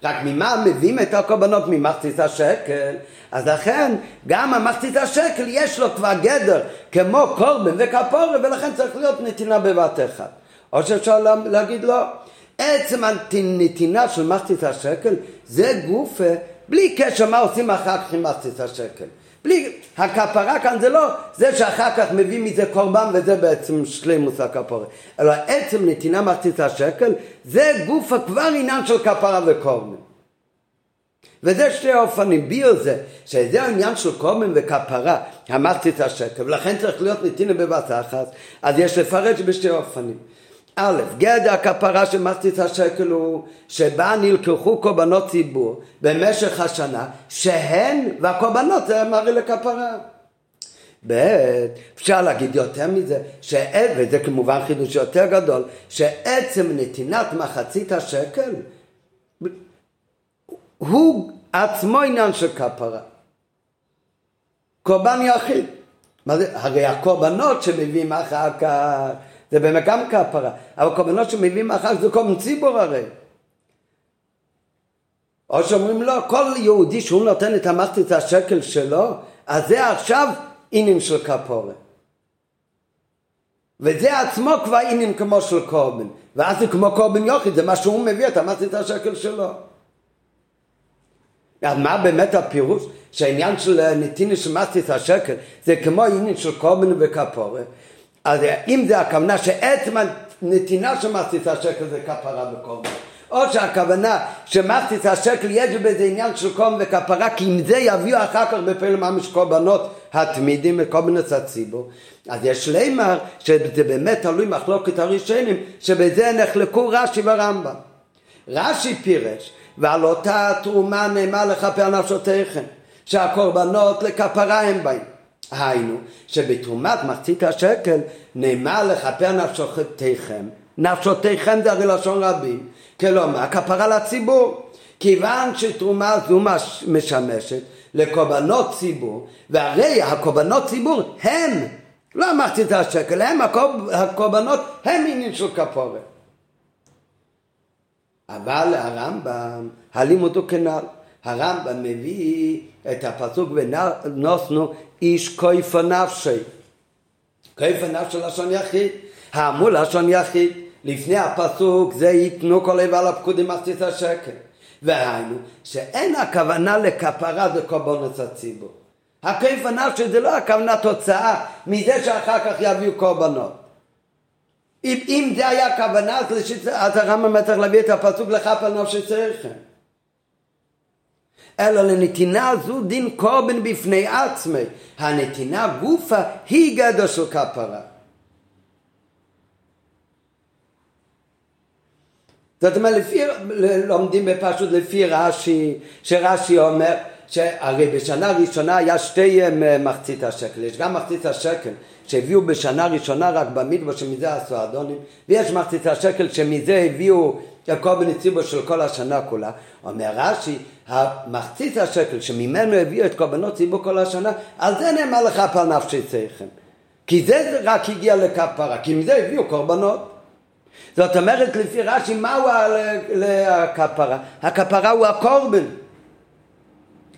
רק ממה מביאים את הקורבנות? ממחצית השקל אז לכן גם המחצית השקל יש לו כבר גדר כמו קורבן וכפורה ולכן צריך להיות נתינה בבת אחת. או שאפשר להגיד לא. עצם הנתינה של מחצית השקל זה גופה בלי קשר מה עושים אחר כך עם מחצית השקל. בלי, הכפרה כאן זה לא זה שאחר כך מביא מזה קורבן וזה בעצם שלימוס הכפרה. אלא עצם נתינה מחצית השקל זה גוף כבר עניין של כפרה וקורבן. וזה שתי האופנים, ביו זה, שזה העניין של קורבן וכפרה, המחצית השקל, ולכן צריך להיות נתינה בבת אחת, אז יש לפרש בשתי אופנים. א', גדר הכפרה של מחצית השקל הוא שבה נלקחו קורבנות ציבור במשך השנה שהן והקורבנות זה מראה לכפרה. ב', אפשר להגיד יותר מזה, ש... וזה כמובן חידוש יותר גדול, שעצם נתינת מחצית השקל הוא עצמו עניין של כפרה. קורבן יחיד. הרי הקורבנות שמביאים אחר כך זה באמת גם כפרה, אבל קורבנות שמביאים אחר זה קורבן ציבור הרי. או שאומרים לא, כל יהודי שהוא נותן את המחצית השקל שלו, אז זה עכשיו עניין של כפורה. וזה עצמו כבר עניין כמו של קורבן. ואז זה כמו קורבן יוכי, זה מה שהוא מביא את המחצית השקל שלו. אז מה באמת הפירוש? שהעניין של נתינה של מחצית השקל זה כמו עניין של קורבן וכפורה. אז אם זה הכוונה שעצם הנתינה של מחצית השקל זה כפרה וקורבן, או שהכוונה שמחצית השקל יש בזה עניין של קורבן וכפרה, כי אם זה יביאו אחר כך בפעיל ממש קורבנות התמידים וקורבנות הציבור, אז יש לימר שזה באמת תלוי מחלוקת הראשונים, שבזה נחלקו רש"י ורמב"ם. רש"י פירש, ועל אותה תרומה נאמר לכפר נפשותיכם, שהקורבנות לכפרה הם באים. היינו, שבתרומת מחצית השקל נאמר לכפר נפשותיכם, נפשותיכם זה הרי לשון רבים, כלומר כפרה לציבור, כיוון שתרומה זו משמשת לקורבנות ציבור, והרי הקורבנות ציבור הם, לא מחצית השקל, הם הקורבנות, הם עניין של כפורת. אבל הרמב"ם, הלימוד הוא כנ"ל. הרמב"ם מביא את הפסוק ונוסנו איש כויפו נפשי. כויפו נפשי לשון יחיד, האמור לשון יחיד, לפני הפסוק זה ייתנו כל איבר לפקודים מחצית השקל. והיינו, שאין הכוונה לכפרה בקורבנות הציבור. הכיף הנפשי זה לא הכוונה תוצאה מזה שאחר כך יביאו קורבנות. אם, אם זה היה הכוונה, אז הרמב"ם צריך להביא את הפסוק על נפשי צריכם. אלא לנתינה זו דין קורבן בפני עצמי. הנתינה גופה היא גדר של כפרה. זאת אומרת, לפי, לומדים בפשוט לפי רש"י, שרש"י אומר שהרי בשנה ראשונה היה שתי אה, מחצית השקל, יש גם מחצית השקל שהביאו בשנה ראשונה רק במדבר שמזה עשו אדונים, ויש מחצית השקל שמזה הביאו יעקב בנציבו של כל השנה כולה. אומר רש"י, המחצית השקל שממנו הביאו את קורבנות ציבור כל השנה, על זה נאמר לך פעל נפשי צריכם. כי זה רק הגיע לכפרה, כי מזה הביאו קורבנות. זאת אומרת לפי רש"י מהו הכפרה? הכפרה הוא הקורבן.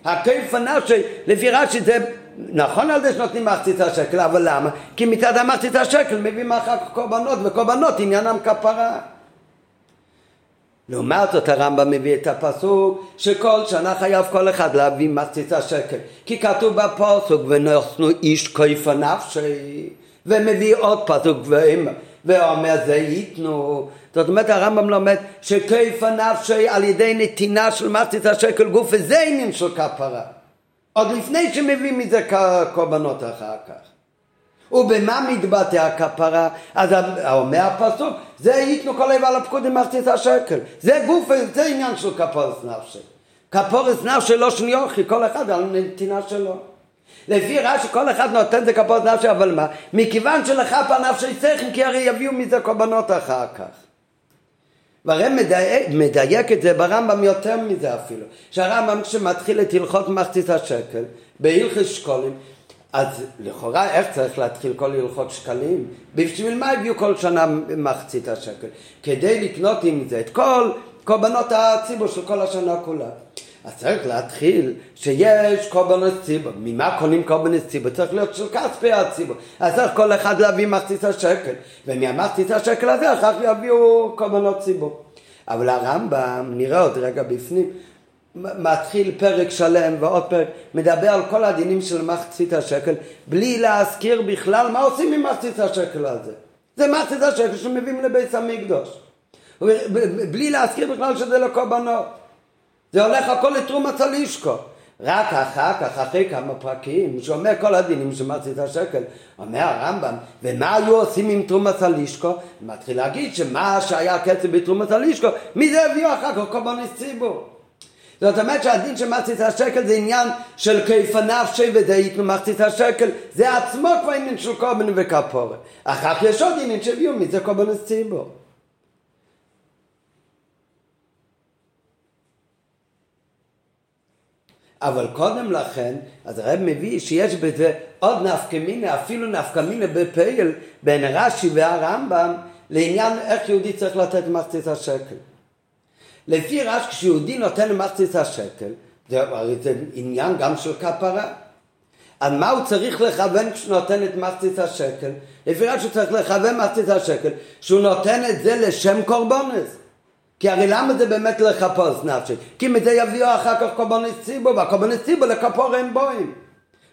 הכיף הנפשי לפי רש"י זה נכון על זה שנותנים מחצית השקל, אבל למה? כי מצד המחצית השקל מביאים אחר כך קורבנות, וקורבנות עניינם כפרה. לעומת זאת הרמב"ם מביא את הפסוק שכל שנה חייב כל אחד להביא מחצית השקל כי כתוב בפסוק ונוסנו איש כיפה נפשי ומביא עוד פסוק ואומר זה ייתנו זאת אומרת הרמב"ם לומד שכיפה נפשי על ידי נתינה של מחצית השקל גוף וזה עניין של כפרה עוד לפני שמביאים מזה קורבנות אחר כך ובמה מתבטא הכפרה? אז אומר הפסוק, זה ייתנו כל איבר לפקוד עם מחצית השקל. זה גוף, זה עניין של כפורס נפשי. כפורס נפשי לא שניוכי, כל אחד על נתינה שלו. לפי רש"י כל אחד נותן את כפורס נפשי, אבל מה? מכיוון שלכפה נפשי שכל, כי הרי יביאו מזה קורבנות אחר כך. והרי מדייק, מדייק את זה ברמב"ם יותר מזה אפילו, שהרמב"ם כשמתחיל את הלכות מחצית השקל, בהלכס שקולים, אז לכאורה איך צריך להתחיל כל הלכות שקלים? בשביל מה הביאו כל שנה מחצית השקל? כדי לקנות עם זה את כל קורבנות הציבור של כל השנה כולה. אז צריך להתחיל שיש קורבנות ציבור. ממה קונים קורבנות ציבור? צריך להיות של כספי הציבור. אז צריך כל אחד להביא מחצית השקל. ומהמחצית השקל הזה אחר כך יביאו קורבנות ציבור. אבל הרמב"ם, נראה עוד רגע בפנים, מתחיל פרק שלם ועוד פרק, מדבר על כל הדינים של מחצית השקל, בלי להזכיר בכלל מה עושים עם מחצית השקל הזה. זה מחצית השקל שמביאים לבית המקדוש. בלי להזכיר בכלל שזה לקורבנות. זה הולך הכל לתרומת הלישקו. רק אחר כך, אחרי כמה פרקים, שאומר כל הדינים של מחצית השקל, אומר הרמב"ם, ומה היו עושים עם תרומת הלישקו? מתחיל להגיד שמה שהיה קצב בתרומת הלישקו, מי זה הביאו אחר כך קורבנות ציבור. זאת אומרת שהדין של מחצית השקל זה עניין של כיפה נפשי ודאית ממחצית השקל, זה עצמו כבר עניין של קורבן וכפורת. אחר כך יש עוד עניין שהביאו מזה קורבן ציבור. אבל קודם לכן, אז הרב מביא שיש בזה עוד נפקא מינה, אפילו נפקא מינה בפייל בין רש"י והרמב"ם לעניין איך יהודי צריך לתת מחצית השקל. לפי רש כשיהודי נותן למחצית השקל, זה, הרי זה עניין גם של כפרה. על מה הוא צריך לכוון כשהוא נותן את מחצית השקל? לפי רש הוא צריך לכוון מחצית השקל, שהוא נותן את זה לשם קורבונס. כי הרי למה זה באמת לכפוס נפשי? כי מזה יביאו אחר כך קורבונס ציבו, והקורבונס ציבו לכפור אין בואים.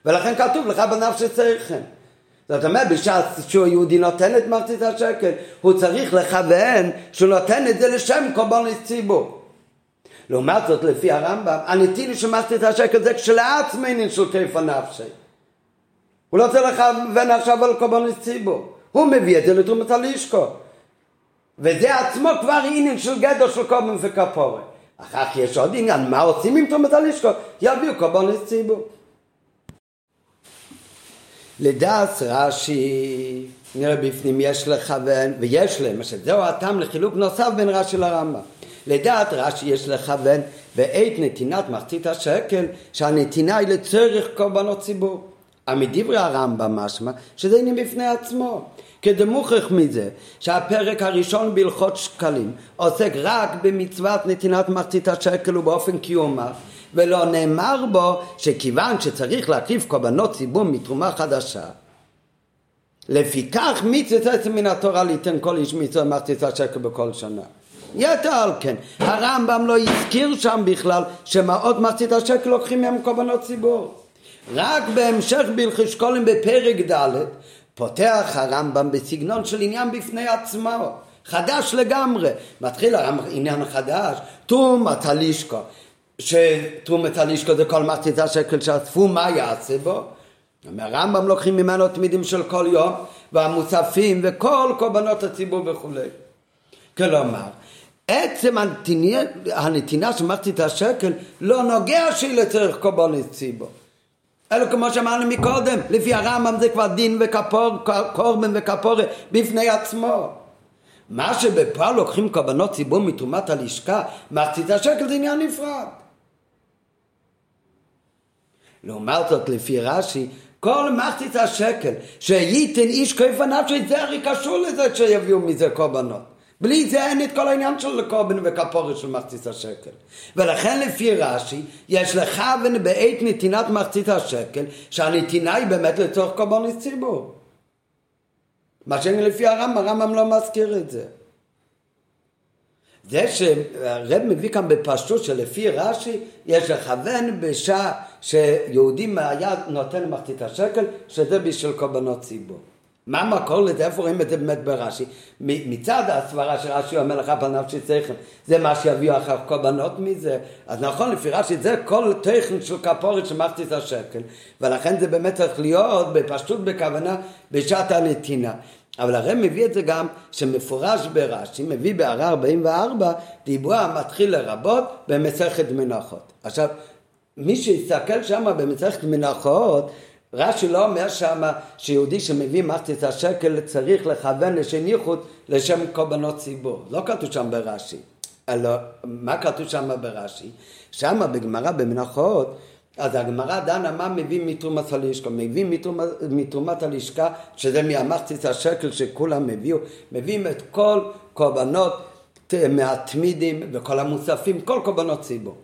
ולכן כתוב לך בנפשי צריכם. זאת אומרת, בשעה שהוא יהודי נותן את מחצית השקל, הוא צריך לכוון שהוא נותן את זה לשם קורבן ציבור. לעומת זאת, לפי הרמב"ם, הנטיל של מחצית השקל זה כשלעצמי עניין של כיף הנפשי. הוא לא צריך לכוון עכשיו על קורבן ציבור. הוא מביא את זה לתרומת הלישקו. וזה עצמו כבר עניין של גדר של קורבן וכפורת. אחר כך יש עוד עניין, מה עושים עם תרומת הלישקו? יביאו קורבן ציבור. לדעת רש"י, נראה בפנים יש לכוון, ויש להם, זהו הטעם לחילוק נוסף בין רש"י לרמב"ם. לדעת רש"י יש לכוון בעת נתינת מחצית השקל, שהנתינה היא לצורך קורבנות ציבור. מדברי הרמב"ם משמע שזה עניין בפני עצמו. כדמוכח מזה שהפרק הראשון בהלכות שקלים עוסק רק במצוות נתינת מחצית השקל ובאופן קיומה ולא נאמר בו שכיוון שצריך להקריב קורבנות ציבור מתרומה חדשה לפיכך מצווה עצם מן התורה ליתן כל איש מצווה מחצית השקל בכל שנה. יתר על כן, הרמב"ם לא הזכיר שם בכלל שמאות מחצית השקל לוקחים מהם קורבנות ציבור. רק בהמשך בהלכי בפרק ד' פותח הרמב"ם בסגנון של עניין בפני עצמו, חדש לגמרי. מתחיל הרמב"ם עניין חדש, תרומת הלישקו, שתרומת הלישקו זה כל מחצית השקל שאספו, מה יעשה בו? הרמב"ם לוקחים ממנו תמידים של כל יום, והמוספים וכל קורבנות הציבור וכולי. כלומר, עצם הנתינה, הנתינה של מחצית השקל לא נוגע שהיא לצורך קורבנות ציבור. אלא כמו שאמרנו מקודם, לפי הרמב"ם זה כבר דין וכפור, קורבן וכפורת בפני עצמו. מה שבפועל לוקחים קורבנות ציבור מתרומת הלשכה, מחצית השקל זה עניין נפרד. לעומת זאת, לפי רש"י, כל מחצית השקל שייתן איש כיף הנפשי, זה הרי קשור לזה שיביאו מזה קורבנות. בלי זה אין את כל העניין של קורבן וכפורת של מחצית השקל. ולכן לפי רש"י, יש לכוון בעת נתינת מחצית השקל, שהנתינה היא באמת לצורך קורבן ציבור. מה שאין לפי הרמב"ם, הרמב"ם לא מזכיר את זה. זה שהרב מביא כאן בפשטות שלפי רש"י יש לכוון בשעה שיהודי היה נותן מחצית השקל שזה בשביל קורבנות ציבור. מה לזה? איפה רואים את זה באמת ברש"י? מצד הסברה של רש"י אומר לך נפשי שכל, זה מה שיביאו אחר קורבנות מזה. אז נכון, לפי רש"י זה כל תכן של כפורת של מחצית השקל, ולכן זה באמת צריך להיות בפשטות בכוונה בשעת הנתינה. אבל הרי מביא את זה גם שמפורש ברש"י, מביא בהערה 44, דיברו המתחיל לרבות במסכת מנחות. עכשיו, מי שיסתכל שם במסכת מנחות, רש"י לא אומר שם שיהודי שמביא מחצית השקל צריך לכוון לשניחות לשם קורבנות ציבור. לא כתוב שם ברש"י. אלא, מה כתוב שם ברש"י? שם בגמרא במנחות אז הגמרא דנה מה מביא מתרומת הלשכה, מביא מתרומת, מתרומת הלשכה שזה מהמחצית השקל שכולם הביאו, מביאים את כל קורבנות מהתמידים וכל המוספים, כל קורבנות ציבור.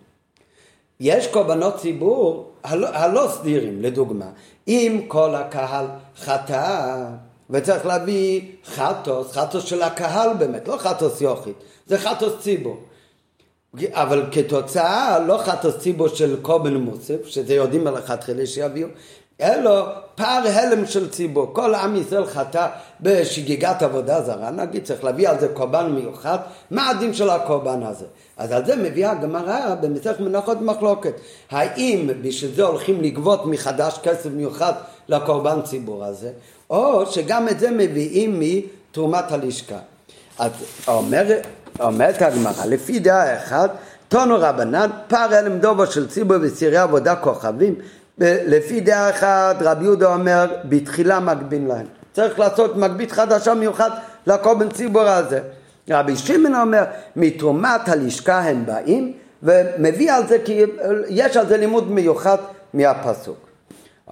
יש קורבנות ציבור הלא, הלא סדירים, לדוגמה, אם כל הקהל חטא וצריך להביא חטוס, חטוס של הקהל באמת, לא חטוס יוכית, זה חטוס ציבור. אבל כתוצאה לא חטוס ציבור של קורבן מוסף, שזה יודעים מלכתחילה שיביאו, אלא פער הלם של ציבור. כל עם ישראל חטא בשגיגת עבודה זרה, נגיד צריך להביא על זה קורבן מיוחד, מה הדין של הקורבן הזה? אז על זה מביאה הגמרא במסכת מנחות מחלוקת. האם בשביל זה הולכים לגבות מחדש כסף מיוחד לקורבן ציבור הזה, או שגם את זה מביאים מתרומת הלשכה. אז אומר, אומרת הגמרא, לפי דעה אחת, טונו רבנן, פער הלם דובו של ציבור וסירי עבודה כוכבים, לפי דעה אחת רבי יהודה אומר, בתחילה מגבין להם. צריך לעשות מגבית חדשה מיוחד לקורבן ציבור הזה. רבי שמעון אומר, מתרומת הלשכה הם באים, ומביא על זה, כי יש על זה לימוד מיוחד מהפסוק.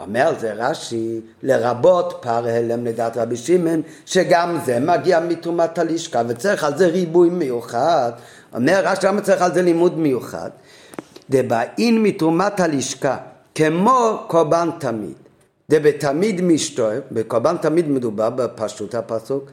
אומר זה רש"י, לרבות פער הלם לדעת רבי שמעון, שגם זה מגיע מתרומת הלשכה, וצריך על זה ריבוי מיוחד. אומר רש"י, למה צריך על זה לימוד מיוחד? דבאין מתרומת הלשכה, כמו קורבן תמיד. דבתמיד משתואר, בקורבן תמיד מדובר בפשוט הפסוק,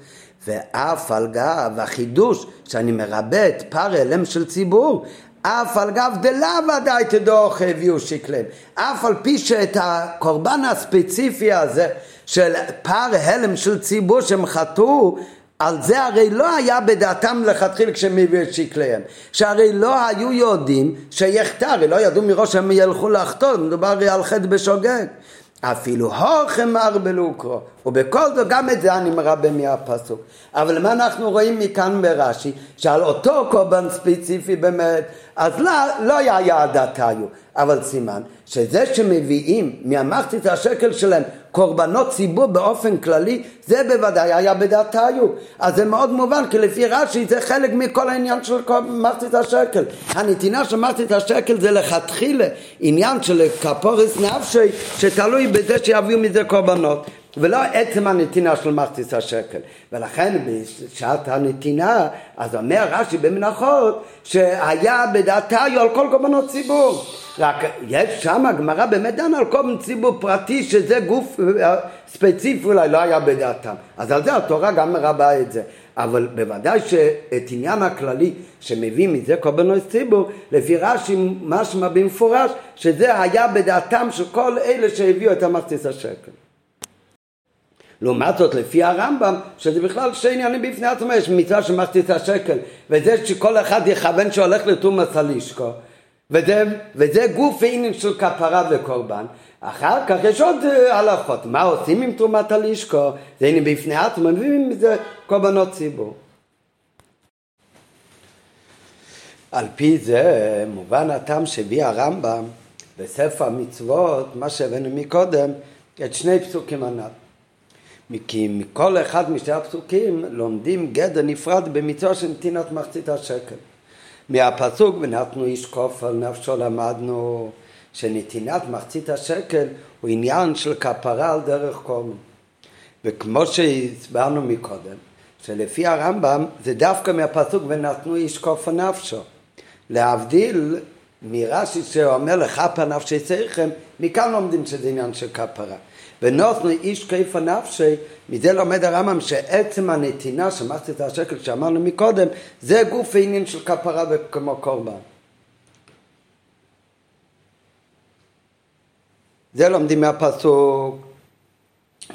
ואף על גב החידוש שאני מרבה את פר הלם של ציבור, אף על גב דלאו ודאי תדוך הביאו שקלם. אף על פי שאת הקורבן הספציפי הזה של פר הלם של ציבור שהם חטאו, על זה הרי לא היה בדעתם לכתחיל כשהם הביאו את שקליהם. שהרי לא היו יודעים שיחטא, הרי לא ידעו מראש שהם ילכו לחטוא, מדובר על חטא בשוגג. אפילו הוכם ארבלו קרו, ובכל זאת גם את זה אני מרבה מהפסוק. אבל מה אנחנו רואים מכאן ברש"י? שעל אותו קורבן ספציפי באמת, אז לא, לא היה יעדת היו, אבל סימן שזה שמביאים מהמחצית השקל שלהם קורבנות ציבור באופן כללי, זה בוודאי היה בדעת היו. אז זה מאוד מובן, כי לפי רש"י זה חלק מכל העניין של מחצית השקל. הנתינה של מחצית השקל זה לכתחילה עניין של כפורס נפשי, שתלוי בזה שיביאו מזה קורבנות. ולא עצם הנתינה של מחציס השקל. ולכן בשעת הנתינה, אז אומר רש"י במנחות, שהיה בדעתיו על כל קורבנות ציבור. רק יש שם הגמרא באמת דנה על קורבן ציבור פרטי, שזה גוף אה, ספציפי אולי לא היה בדעתם. אז על זה התורה גם מרבה את זה. אבל בוודאי שאת עניין הכללי שמביא מזה קורבנות ציבור, לפי רש"י משמע במפורש שזה היה בדעתם של כל אלה שהביאו את המחציס השקל. לעומת זאת, לפי הרמב"ם, שזה בכלל שני עניינים בפני עצמו, יש מצווה של מחצית השקל, וזה שכל אחד יכוון שהולך לתומס הלישקו, וזה, וזה גוף עניין של כפרה וקורבן. אחר כך יש עוד אה, הלכות, מה עושים עם תרומת הלישקו? זה עניין בפני עצמו, מביאים מזה קורבנות ציבור. על פי זה מובן הטעם שהביא הרמב"ם בספר המצוות, מה שהבאנו מקודם, את שני פסוקים הנ"ל. כי מכל אחד משתי הפסוקים לומדים גדר נפרד במצווה של נתינת מחצית השקל. מהפסוק ונתנו איש כופר נפשו למדנו שנתינת מחצית השקל הוא עניין של כפרה על דרך קודם. וכמו שהסברנו מקודם, שלפי הרמב"ם זה דווקא מהפסוק ונתנו איש כופר נפשו. להבדיל מרש"י שאומר לכפר נפשי צריכם, מכאן לומדים שזה עניין של כפרה. ונותנו איש כיפה נפשי, מזה לומד הרמב"ם שעצם הנתינה של מחצית השקל שאמרנו מקודם, זה גוף העניין של כפרה וכמו קורבן. זה לומדים מהפסוק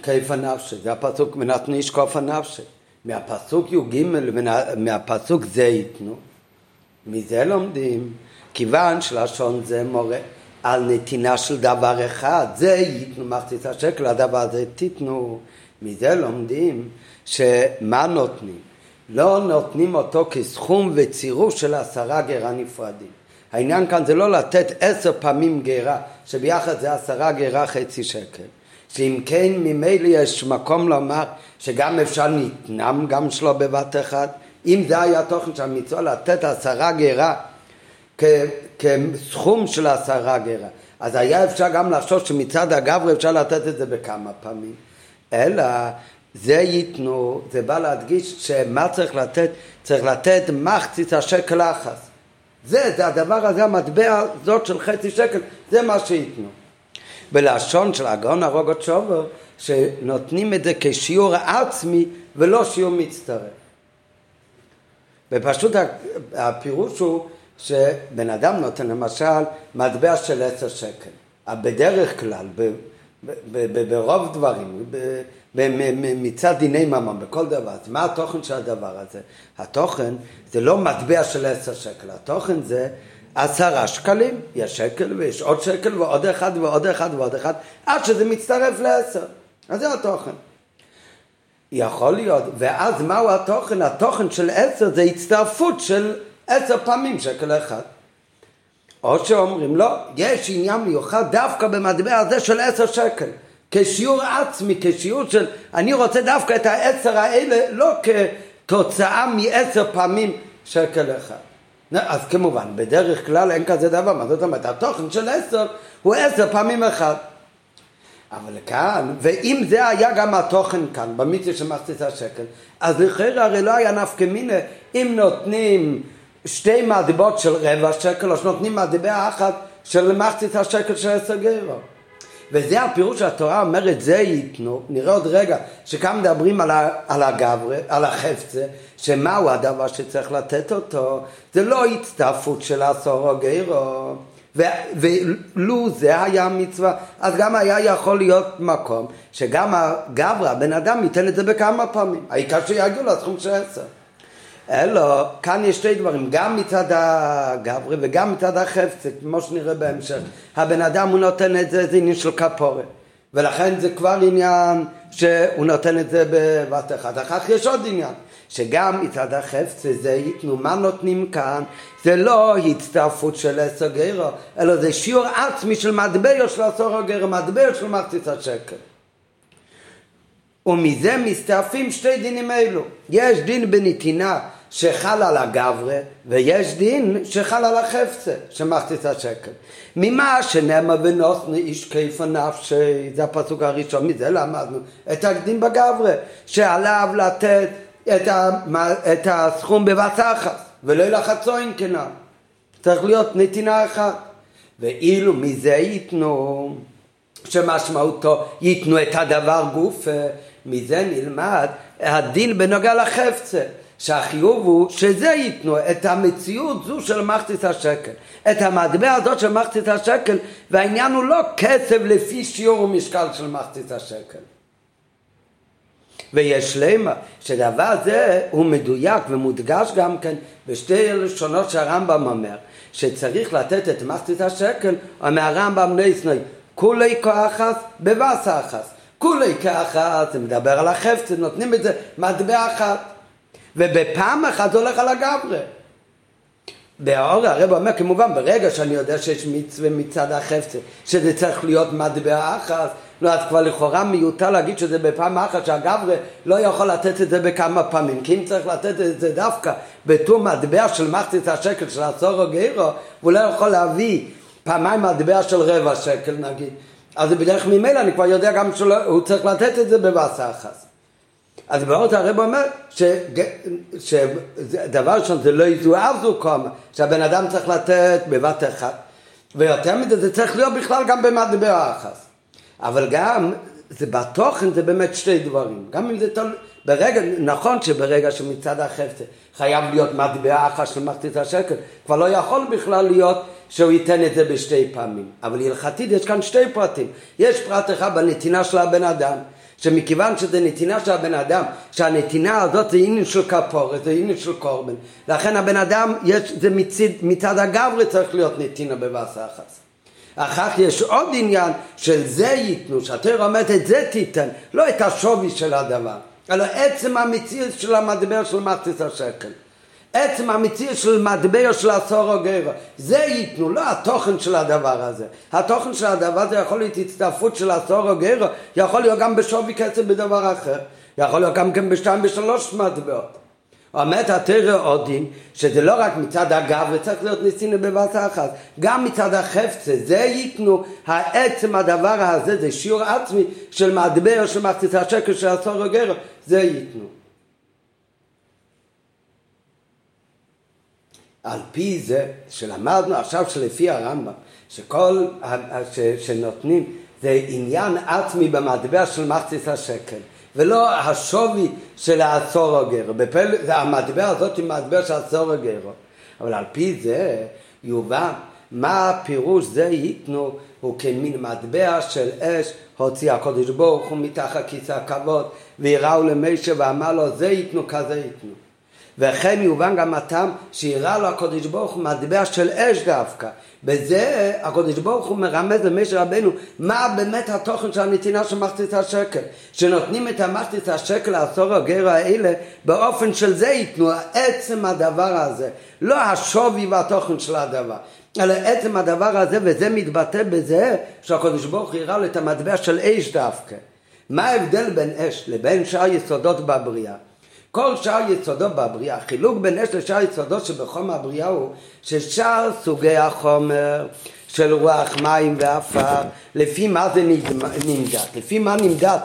כיפה נפשי, זה הפסוק ונתנו איש כופה נפשי. מהפסוק י"ג, מהפסוק זה ייתנו. מזה לומדים, כיוון שלשון זה מורה. על נתינה של דבר אחד, זה ייתנו מחצית השקל, הדבר הזה תיתנו. מזה לומדים שמה נותנים? לא נותנים אותו כסכום וצירוף של עשרה גרה נפרדים. העניין כאן זה לא לתת עשר פעמים גרה, שביחד זה עשרה גרה חצי שקל. שאם כן ממילא יש מקום לומר שגם אפשר ניתנם גם שלא בבת אחת. אם זה היה תוכן של המצווה לתת עשרה גרה כסכום של עשרה גרה. אז היה אפשר גם לחשוב שמצד הגברי אפשר לתת את זה בכמה פעמים. אלא זה ייתנו, זה בא להדגיש שמה צריך לתת? צריך לתת מחצית השקל אחס. זה, זה הדבר הזה, המטבע הזאת של חצי שקל, זה מה שייתנו. בלשון של הגאון הרוגות שובר, שנותנים את זה כשיעור עצמי ולא שיעור מצטרף. ופשוט הפירוש הוא שבן אדם נותן למשל מטבע של עשר שקל. בדרך כלל, ברוב דברים, מצד דיני ממון, בכל דבר, מה התוכן של הדבר הזה? התוכן זה לא מטבע של עשר שקל, התוכן זה עשרה שקלים, יש שקל ויש עוד שקל ועוד אחד ועוד אחד ועוד אחד, עד שזה מצטרף לעשר. אז זה התוכן. יכול להיות, ואז מהו התוכן? התוכן של עשר זה הצטרפות של עשר פעמים שקל אחד. או שאומרים לא, יש עניין מיוחד דווקא במטבע הזה של עשר שקל. כשיעור עצמי, כשיעור של אני רוצה דווקא את העשר האלה לא כתוצאה מעשר פעמים שקל אחד. אז כמובן, בדרך כלל אין כזה דבר, מה זאת אומרת? התוכן של עשר הוא עשר פעמים אחד. אבל כאן, ואם זה היה גם התוכן כאן, במצווה של מחצית השקל, אז לכאורה הרי לא היה נפקא מינה אם נותנים שתי מדיבות של רבע שקל, או שנותנים מדיבה אחת של מחצית השקל של עשר גרו. וזה הפירוש שהתורה אומרת, זה ייתנו, נראה עוד רגע, שכאן מדברים על, ה, על הגברה, על החפצה, שמהו הדבר שצריך לתת אותו, זה לא הצטרפות של עשור או גרו, ולו זה היה המצווה, אז גם היה יכול להיות מקום שגם הגברה, הבן אדם ייתן את זה בכמה פעמים, העיקר שיגיעו לסכום של עשר. אלא כאן יש שתי דברים, גם מצד הגברי וגם מצד החפצה, כמו שנראה בהמשך. הבן אדם הוא נותן את זה, זה עניין של כפורת. ולכן זה כבר עניין שהוא נותן את זה בבת אחת. אחר כך יש עוד עניין, שגם מצד החפצה זה ייתנו, מה נותנים כאן? זה לא הצטרפות של עשר גרו, אלא זה שיעור עצמי של מטבע של עשר גרו, מטבע של מחצית השקל. ומזה מסתעפים שתי דינים אלו. יש דין בנתינה שחל על הגברה ויש דין שחל על החפצה שמחצית השקל. ממה שנאמר ונוסנו איש כיפה נפשי, זה הפסוק הראשון, מזה למדנו את הדין בגברה, שעליו לתת את, ה, את הסכום בבת אחת ולא לחצוין כנם. צריך להיות נתינה אחת. ואילו מזה ייתנו, שמשמעותו ייתנו את הדבר גוף, מזה נלמד הדין בנוגע לחפצה. שהחיוב הוא שזה ייתנו את המציאות זו של מחצית השקל, את המטבע הזאת של מחצית השקל, והעניין הוא לא כסף לפי שיעור ומשקל של מחצית השקל. ויש למה שדבר זה הוא מדויק ומודגש גם כן בשתי לשונות שהרמב"ם אומר שצריך לתת את מחצית השקל אומר הרמב"ם ניסנוי כולי כאחס בבאסה אחס. כולי כאחס זה מדבר על החפצה נותנים את זה מטבע אחת ובפעם אחת זה הולך על הגברי. באור הרב אומר כמובן ברגע שאני יודע שיש מצווה מצד החפצה שזה צריך להיות מטבע אחת לא, אז כבר לכאורה מיותר להגיד שזה בפעם אחת שהגברי לא יכול לתת את זה בכמה פעמים כי אם צריך לתת את זה דווקא בתור מטבע של מחצית השקל של עשור או גרו הוא לא יכול להביא פעמיים מטבע של רבע שקל נגיד אז בדרך ממילא אני כבר יודע גם שהוא צריך לתת את זה בבאסה אחת אז בעוד הרב אומר שדבר ראשון זה לא יזוהר זו קומה, שהבן אדם צריך לתת בבת אחת, ויותר מזה זה צריך להיות בכלל גם במטבע אחת. אבל גם, זה בתוכן זה באמת שתי דברים, גם אם זה תל... ברגע, נכון שברגע שמצד החפצה חייב להיות מטבע אחת של מחצית השקל, כבר לא יכול בכלל להיות שהוא ייתן את זה בשתי פעמים. אבל הלכתית יש כאן שתי פרטים. יש פרט אחד בנתינה של הבן אדם, שמכיוון שזה נתינה של הבן אדם, שהנתינה הזאת זה עניין של כפורת, זה עניין של קורבן, לכן הבן אדם, יש, זה מצד, מצד הגברי צריך להיות נתינה בבאסה אחת. אחר כך יש עוד עניין של זה ייתנו, שאתה אומרת את זה תיתן, לא את השווי של הדבר, אלא עצם המציאות של המדבר של מחצית השקל. עצם המציאות של מטבע של עשור או זה ייתנו, לא התוכן של הדבר הזה. התוכן של הדבר הזה יכול להיות הצטרפות של עשור או יכול להיות גם בשווי כסף בדבר אחר, יכול להיות גם כן בשתיים בשלוש מטבעות. אומרת התרא עודין, שזה לא רק מצד הגב, וצריך להיות ניסינו בבת אחת, גם מצד החפצה, זה ייתנו, העצם הדבר הזה, זה שיעור עצמי של מטבע של מחצית השקל של עשור או זה ייתנו. על פי זה שלמדנו עכשיו שלפי הרמב"ם, שכל ש, שנותנים זה עניין עצמי במטבע של מחצית השקל, ולא השווי של העשור הגרו. בפל... המטבע הזאת היא מטבע של העשור הגרו. אבל על פי זה יובן מה הפירוש זה ייתנו הוא כמין מטבע של אש הוציא הקודש ברוך הוא מתחת כיסא הכבוד ויראו למישה ואמר לו זה ייתנו כזה ייתנו וכן יובן גם הטעם שיראה לו הקודש ברוך הוא מטבע של אש דווקא. בזה הקודש ברוך הוא מרמז למשה רבנו מה באמת התוכן של הנתינה של מחצית השקל. שנותנים את המחצית השקל לעשור הגר האלה באופן של זה ייתנו עצם הדבר הזה. לא השווי והתוכן של הדבר. אלא עצם הדבר הזה וזה מתבטא בזה שהקודש ברוך הוא יראה לו את המטבע של אש דווקא. מה ההבדל בין אש לבין שאר יסודות בבריאה? כל שאר יסודו בבריאה, החילוק בין אש לשאר יסודו שבחומר הבריאה הוא ששאר סוגי החומר של רוח, מים ועפר, לפי מה זה נמדד? לפי מה נמדד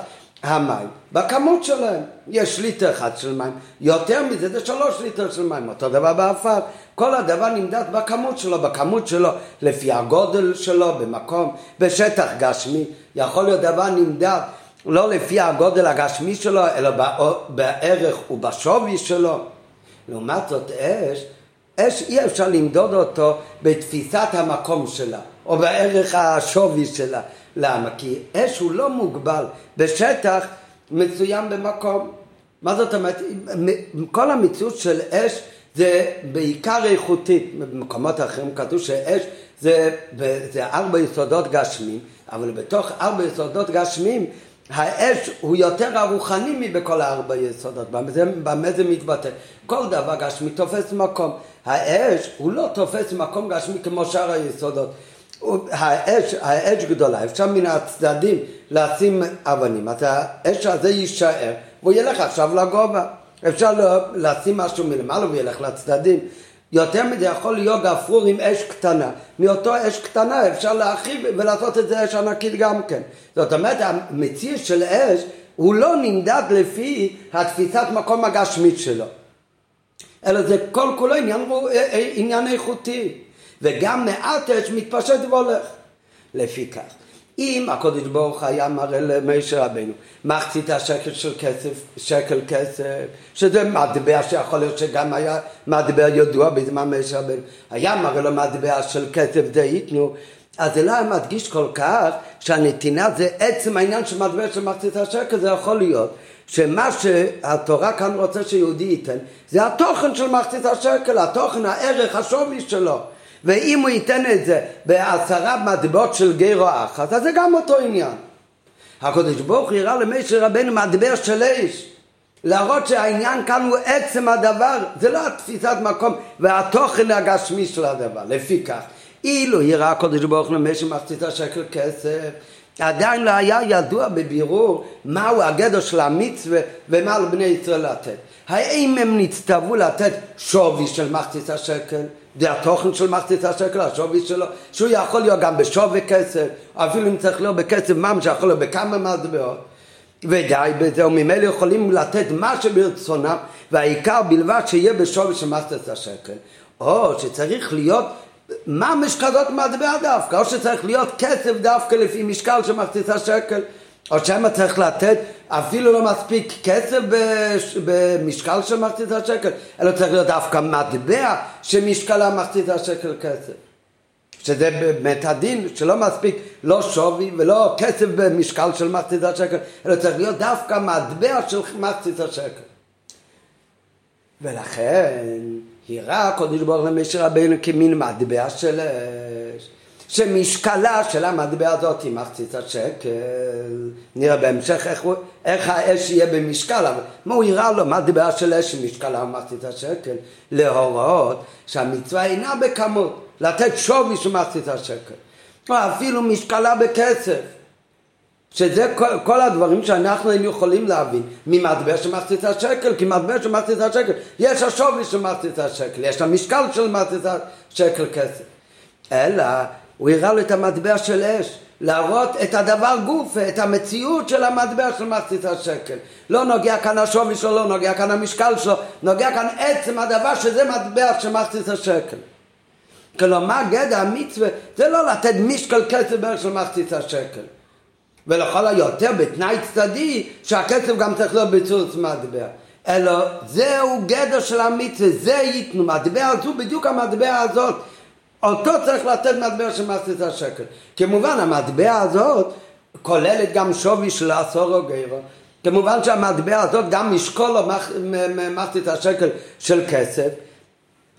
המים? בכמות שלהם. יש ליטר אחד של מים, יותר מזה זה שלוש ליטר של מים, אותו דבר בעפר. כל הדבר נמדד בכמות שלו, בכמות שלו, לפי הגודל שלו במקום, בשטח גשמי. יכול להיות דבר נמדד לא לפי הגודל הגשמי שלו, אלא בערך ובשווי שלו. לעומת זאת אש, אש אי אפשר למדוד אותו בתפיסת המקום שלה, או בערך השווי שלה. למה? כי אש הוא לא מוגבל בשטח מסוים במקום. מה זאת אומרת? כל המציאות של אש זה בעיקר איכותית. במקומות אחרים כתוב שאש זה, זה ארבע יסודות גשמים, אבל בתוך ארבע יסודות גשמים האש הוא יותר הרוחני מבכל הארבע יסודות, במה במה זה מתבטא? כל דבר גשמי תופס מקום. האש הוא לא תופס מקום גשמי כמו שאר היסודות. האש, האש גדולה, אפשר מן הצדדים לשים אבנים, אז האש הזה יישאר והוא ילך עכשיו לגובה. אפשר לשים משהו מלמעלה וילך לצדדים. יותר מזה יכול להיות גפרור עם אש קטנה. מאותו אש קטנה אפשר להרחיב ולעשות את זה אש ענקית גם כן. זאת אומרת, המציר של אש הוא לא נמדד לפי התפיסת מקום הגשמית שלו. אלא זה כל כולו עניין, אה, אה, עניין איכותי. וגם מעט אש מתפשט והולך. לפי כך. אם הקודש ברוך היה מראה למשה רבנו מחצית השקל של כסף, שקל כסף, שזה מטבע שיכול להיות שגם היה מטבע ידוע בזמן משה רבנו, היה מראה לו מטבע של כסף זה ייתנו, אז זה לא היה מדגיש כל כך שהנתינה זה עצם העניין של מטבע של מחצית השקל, זה יכול להיות שמה שהתורה כאן רוצה שיהודי ייתן זה התוכן של מחצית השקל, התוכן, הערך, השווי שלו ואם הוא ייתן את זה בעשרה מטבעות של גרו אחת, אז זה גם אותו עניין. הקדוש ברוך הוא יראה למשה רבנו מטבע של אש. להראות שהעניין כאן הוא עצם הדבר, זה לא התפיסת מקום והתוכן הגשמי של הדבר, לפי כך. אילו יראה הקדוש ברוך הוא למשה מחצית השקל כסף, עדיין לא היה ידוע בבירור מהו הגדר של המצווה ומה לבני ישראל לתת. האם הם נצטוו לתת שווי של מחצית השקל? זה התוכן של מחצית השקל, השווי שלו, שהוא יכול להיות גם בשווי כסף, אפילו אם צריך להיות בכסף ממש, יכול להיות בכמה מטבעות. ודי בזה, וממילא יכולים לתת מה שברצונם, והעיקר בלבד שיהיה בשווי של מחצית השקל. או שצריך להיות ממש כזאת מטבע דווקא, או שצריך להיות כסף דווקא לפי משקל של מחצית השקל. או שמא צריך לתת אפילו לא מספיק כסף במשקל של מחצית השקל, אלא צריך להיות דווקא מטבע שמשקלה מחצית השקל כסף. שזה באמת הדין שלא מספיק לא שווי ולא כסף במשקל של מחצית השקל, אלא צריך להיות דווקא מטבע של מחצית השקל. ולכן היראה הקודש ברוך למשה רבינו כמין מטבע של אש. שמשקלה של המטבע הזאת היא מחצית השקל, נראה בהמשך איך, איך האש יהיה במשקל, אבל מה הוא יראה לו, מטבע של אש שמשקלה הוא מחצית השקל, להוראות שהמצווה אינה בכמות, לתת שווי של מחצית השקל, או אפילו משקלה בכסף, שזה כל, כל הדברים שאנחנו היינו יכולים להבין ממטבע של מחצית השקל, כי מטבע של מחצית השקל יש השווי של מחצית השקל, יש המשקל של מחצית השקל כסף. אלא הוא הראה לו את המטבע של אש, להראות את הדבר גוף, את המציאות של המטבע של מחצית השקל. לא נוגע כאן השווי שלו, לא נוגע כאן המשקל שלו, נוגע כאן עצם הדבר שזה מטבע של מחצית השקל. כלומר גדע המצווה זה לא לתת משקל כסף בערך של מחצית השקל. ולכל היותר בתנאי צדדי שהכסף גם צריך להיות בצוץ מטבע. אלא זהו גדר של המצווה, זה ייתנו, מטבע הזו בדיוק המטבע הזאת אותו צריך לתת מטבע של מחצית השקל. כמובן המטבע הזאת כוללת גם שווי של עשור או גרו. כמובן שהמטבע הזאת גם משקול מחצית השקל של כסף.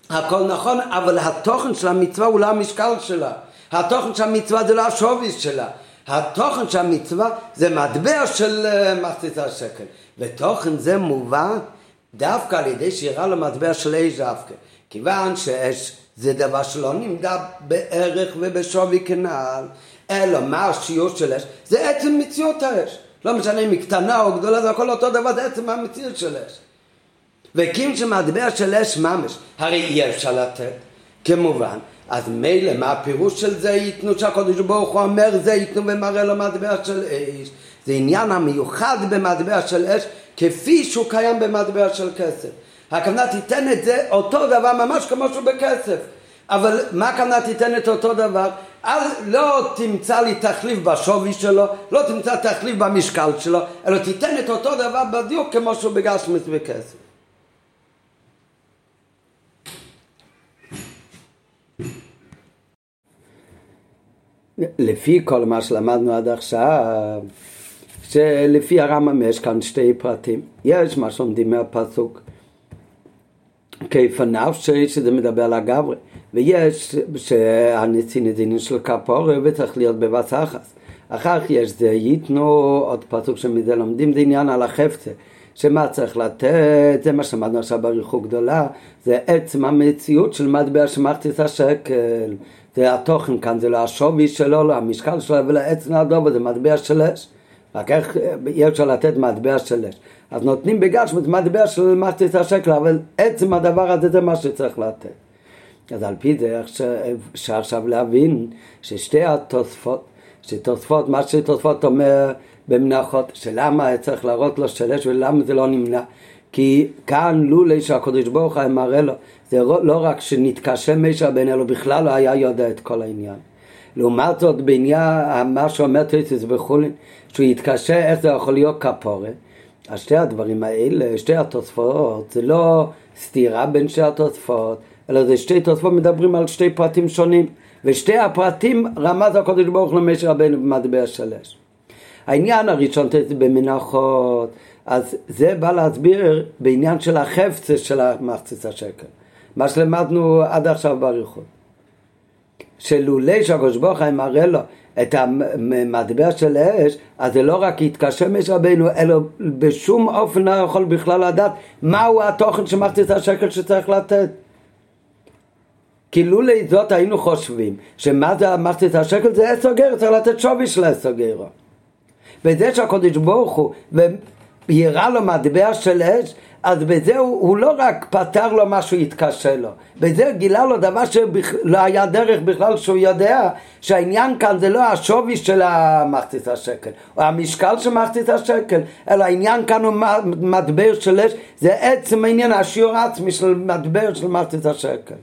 הכל נכון, אבל התוכן של המצווה הוא לא המשקל שלה. התוכן של המצווה זה לא השווי שלה. התוכן של המצווה זה מטבע של אה, מחצית השקל. ותוכן זה מובא דווקא על ידי שירה למטבע של אש דווקא. כיוון שיש זה דבר שלא נמדד בערך ובשווי כנעל, אלא מה השיעור של אש? זה עצם מציאות האש. לא משנה אם היא קטנה או גדולה, זה הכל אותו דבר, זה עצם המציאות של אש. וקים שמטבע של אש ממש, הרי אי אפשר לתת, כמובן. אז מילא, מה הפירוש של זה ייתנו שהקדוש ברוך הוא אומר זה ייתנו ומראה לו מטבע של אש? זה עניין המיוחד במטבע של אש, כפי שהוא קיים במטבע של כסף. הכוונה תיתן את זה אותו דבר ממש כמו שהוא בכסף. אבל מה הכוונה תיתן את אותו דבר? אל, לא תמצא לי תחליף בשווי שלו, לא תמצא תחליף במשקל שלו, אלא תיתן את אותו דבר בדיוק כמו שהוא בגשמית וכסף. לפי כל מה שלמדנו עד עכשיו, שלפי הרמב"ם יש כאן שתי פרטים. יש מה שעומדים מהפסוק כיפניו שזה מדבר על הגברי. ויש עניין של כפורה וצריך להיות בבת אחס. אחר כך יש זה ייתנו עוד פסוק שמזה לומדים זה עניין על החפצה. שמה צריך לתת, זה מה שלמדנו עכשיו בריחוק גדולה, זה עצם המציאות של מטבע שמחצית השקל, זה התוכן כאן, זה לא השווי שלו, לא המשקל שלו, ולעצם הדובר זה מטבע של אש. רק איך אי אפשר לתת מטבע של אש. אז נותנים בגשמות מטבע של מחצית השקל, אבל עצם הדבר הזה זה מה שצריך לתת. אז על פי זה אפשר עכשיו להבין ששתי התוספות, שתוספות, מה שתוספות אומר במנחות, שלמה צריך להראות לו של אש ולמה זה לא נמנע. כי כאן לולי שהקדוש ברוך הוא מראה לו, זה לא, רק שנתקשה מישר בין אלו, בכלל לא היה יודע את כל העניין. לעומת זאת בעניין מה שאומר תריסיס בחולין, שהוא יתקשה איך זה יכול להיות כפורת, אז שתי הדברים האלה, שתי התוספות, זה לא סתירה בין שתי התוספות, אלא זה שתי תוספות מדברים על שתי פרטים שונים, ושתי הפרטים רמז הקודש ברוך הוא למשה רבנו במטבע שלש. העניין הראשון במנחות, אז זה בא להסביר בעניין של החפצה של המחצית השקל, מה שלמדנו עד עכשיו באריכות. שלולא שהקדוש ברוך הוא מראה לו את המטבע של האש, אז זה לא רק יתקשה משה רבינו, אלא בשום אופן לא יכול בכלל לדעת מהו התוכן מחצית השקל שצריך לתת. כי לולא זאת היינו חושבים שמה זה מחצית השקל זה עשר גר, צריך לתת שווי של עשר. וזה שהקדוש ברוך הוא ויראה לו מטבע של אש, אז בזה הוא, הוא לא רק פתר לו מה שהוא התקשה לו, בזה גילה לו דבר שלא היה דרך בכלל שהוא יודע שהעניין כאן זה לא השווי של המחצית השקל, או המשקל של מחצית השקל, אלא העניין כאן הוא מטבע של אש, זה עצם העניין, השיעור העצמי של מטבע של מחצית השקל.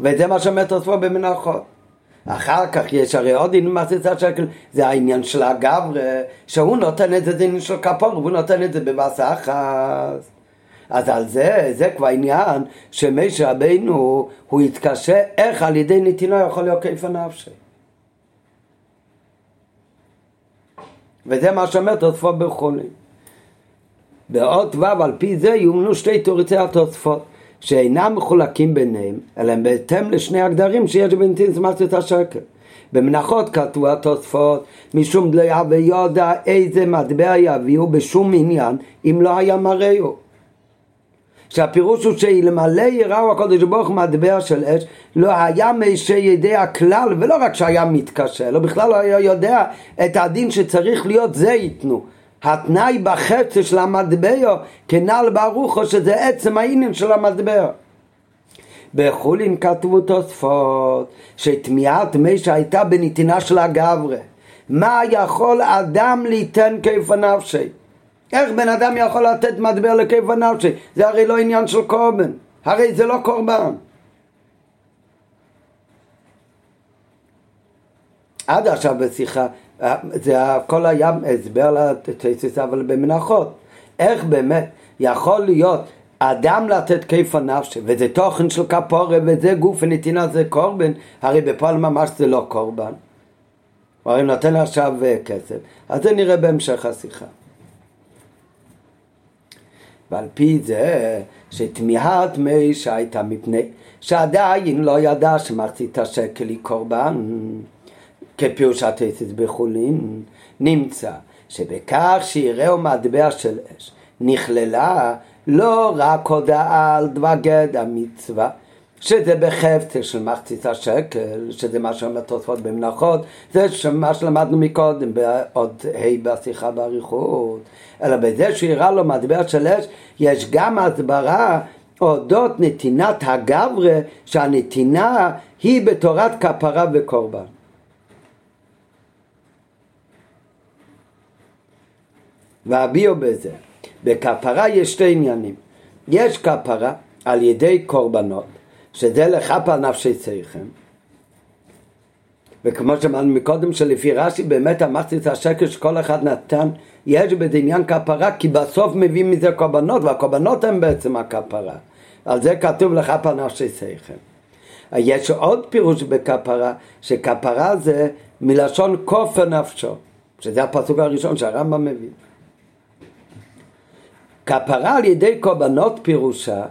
וזה מה שאומר תוספו במנחות. אחר כך יש הרי עוד עניין מחצית השקל, זה העניין של הגברה, שהוא נותן את זה, זה עניין של כפור, והוא נותן את זה בבשר אחת. אז על זה, זה כבר עניין שמשה רבינו, הוא יתקשה איך על ידי נתינו יכול להיות כיף הנפשי. וזה מה שאומר תוספות בחולים. באות ו' על פי זה יומנו שתי תוריצי התוספות שאינם מחולקים ביניהם, אלא הם בהתאם לשני הגדרים שיש בנתין את השקר. במנחות כתבו התוספות משום דליה ויודע איזה מטבע יביאו בשום עניין אם לא היה מראהו. שהפירוש הוא שאלמלא יראו הקודש ברוך מטבע של אש לא היה מישה ידי הכלל ולא רק שהיה מתקשה, לא בכלל לא היה יודע את הדין שצריך להיות זה ייתנו התנאי בחצי של המטבע כנ"ל ברוחו שזה עצם העניין של המטבע בחולין כתבו תוספות שתמיהת מי שהייתה בנתינה של הגברה מה יכול אדם ליתן כיף נפשי איך בן אדם יכול לתת מטבע לכיף נפשי? זה הרי לא עניין של קורבן, הרי זה לא קורבן. עד עכשיו בשיחה, זה הכל היה הסבר לתסיס אבל במנחות. איך באמת יכול להיות אדם לתת כיף הנפשי, וזה תוכן של כפורה, וזה גוף ונתינה זה קורבן, הרי בפועל ממש זה לא קורבן. הוא הרי נותן עכשיו כסף. אז זה נראה בהמשך השיחה. ועל פי זה שתמיהת מי שהייתה מפני שעדיין לא ידע שמחצית השקל היא קורבן כפירוש התסס בחולין נמצא שבכך שיראו מטבע של אש נכללה לא רק הודעה על דבר גד המצווה שזה בחפצה של מחצית השקל, שזה מה שאומר תוספות במנחות, זה מה שלמדנו מקודם, בעוד ה' בשיחה באריכות, אלא בזה שיראה לו מטבע של אש, יש גם הסברה אודות נתינת הגברה, שהנתינה היא בתורת כפרה וקורבן. והביאו בזה, בכפרה יש שתי עניינים, יש כפרה על ידי קורבנות שזה לכפה נפשי צריכם. וכמו שאמרנו מקודם שלפי רש"י באמת אמרתי את השקר שכל אחד נתן יש בזה עניין כפרה כי בסוף מביאים מזה קורבנות והקורבנות הם בעצם הכפרה. על זה כתוב לכפה נפשי צריכם יש עוד פירוש בכפרה שכפרה זה מלשון כופר נפשו שזה הפסוק הראשון שהרמב"ם מביא כפרה על ידי קורבנות פירושה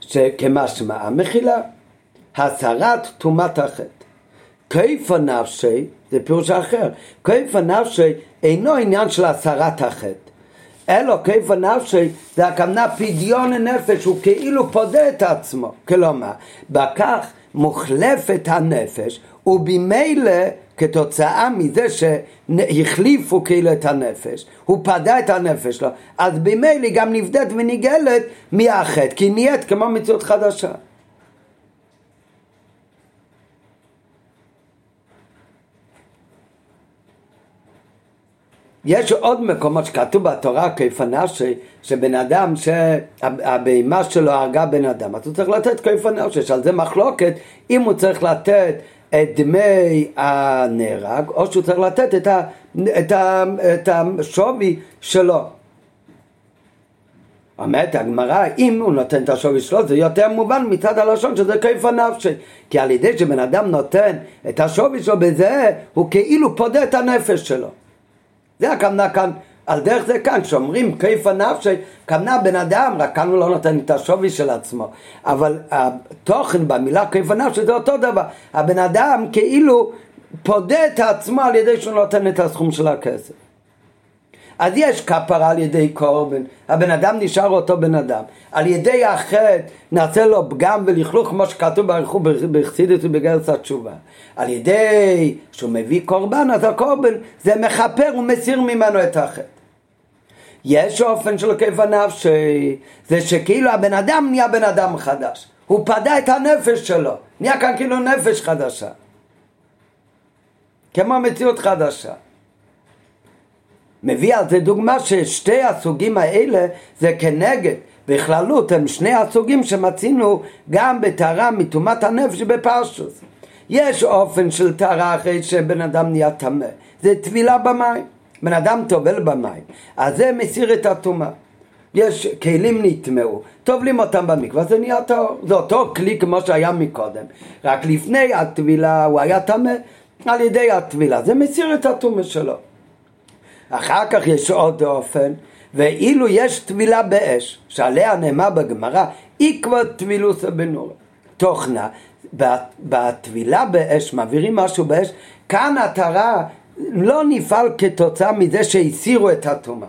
שכמשמע מחילה, הסרת טומאת החטא. כיף הנפשי, זה פירוש אחר, כיף הנפשי אינו עניין של הסרת החטא, אלא כיף הנפשי זה הכוונה פדיון הנפש, הוא כאילו פודה את עצמו, כלומר, בכך מוחלפת הנפש, ובמילא כתוצאה מזה שהחליפו כאילו את הנפש, הוא פדה את הנפש שלו, אז במילא גם נבדית ונגאלת מהחטא, כי נהיית כמו מציאות חדשה. יש עוד מקומות שכתוב בתורה כיפנה ש, שבן אדם שהבהמה שלו הרגה בן אדם. אז הוא צריך לתת כיפנה שעל זה מחלוקת. אם הוא צריך לתת את דמי הנהרג או שהוא צריך לתת את, ה, את, ה, את השווי שלו אומרת הגמרא, אם הוא נותן את השווי שלו, זה יותר מובן מצד הלשון שזה כיפה נפשי. כי על ידי שבן אדם נותן את השווי שלו בזה, הוא כאילו פודה את הנפש שלו. זה הכוונה כאן, על דרך זה כאן, כשאומרים כיפה נפשי, כוונה בן אדם, רק כאן הוא לא נותן את השווי של עצמו. אבל התוכן במילה כיפה נפשי זה אותו דבר. הבן אדם כאילו פודה את עצמו על ידי שהוא נותן את הסכום של הכסף. אז יש כפרה על ידי קורבן, הבן אדם נשאר אותו בן אדם. על ידי החטא נעשה לו פגם ולכלוך כמו שכתוב באריכות בחסידות ובגרס התשובה. על ידי שהוא מביא קורבן, אז הקורבן זה מכפר ומסיר ממנו את החטא. יש אופן של כיף הנפשי, זה שכאילו הבן אדם נהיה בן אדם חדש. הוא פדה את הנפש שלו, נהיה כאן כאילו נפש חדשה. כמו מציאות חדשה. מביא על זה דוגמה ששתי הסוגים האלה זה כנגד בכללות הם שני הסוגים שמצינו גם בטהרה מטומאת הנפש בפרשוס. יש אופן של טהרה אחרי שבן אדם נהיה טמא, זה טבילה במים. בן אדם טובל במים, אז זה מסיר את הטומאה. יש כלים נטמעו, טובלים אותם במקווה, זה נהיה טהור. זה אותו כלי כמו שהיה מקודם, רק לפני הטבילה הוא היה טמא, על ידי הטבילה, זה מסיר את הטומאה שלו. אחר כך יש עוד אופן, ואילו יש טבילה באש, שעליה נאמר בגמרא, עקבא טבילוסא בנור. תוכנה, בטבילה באש, מעבירים משהו באש, כאן הטהרה לא נפעל כתוצאה מזה שהסירו את הטומאה,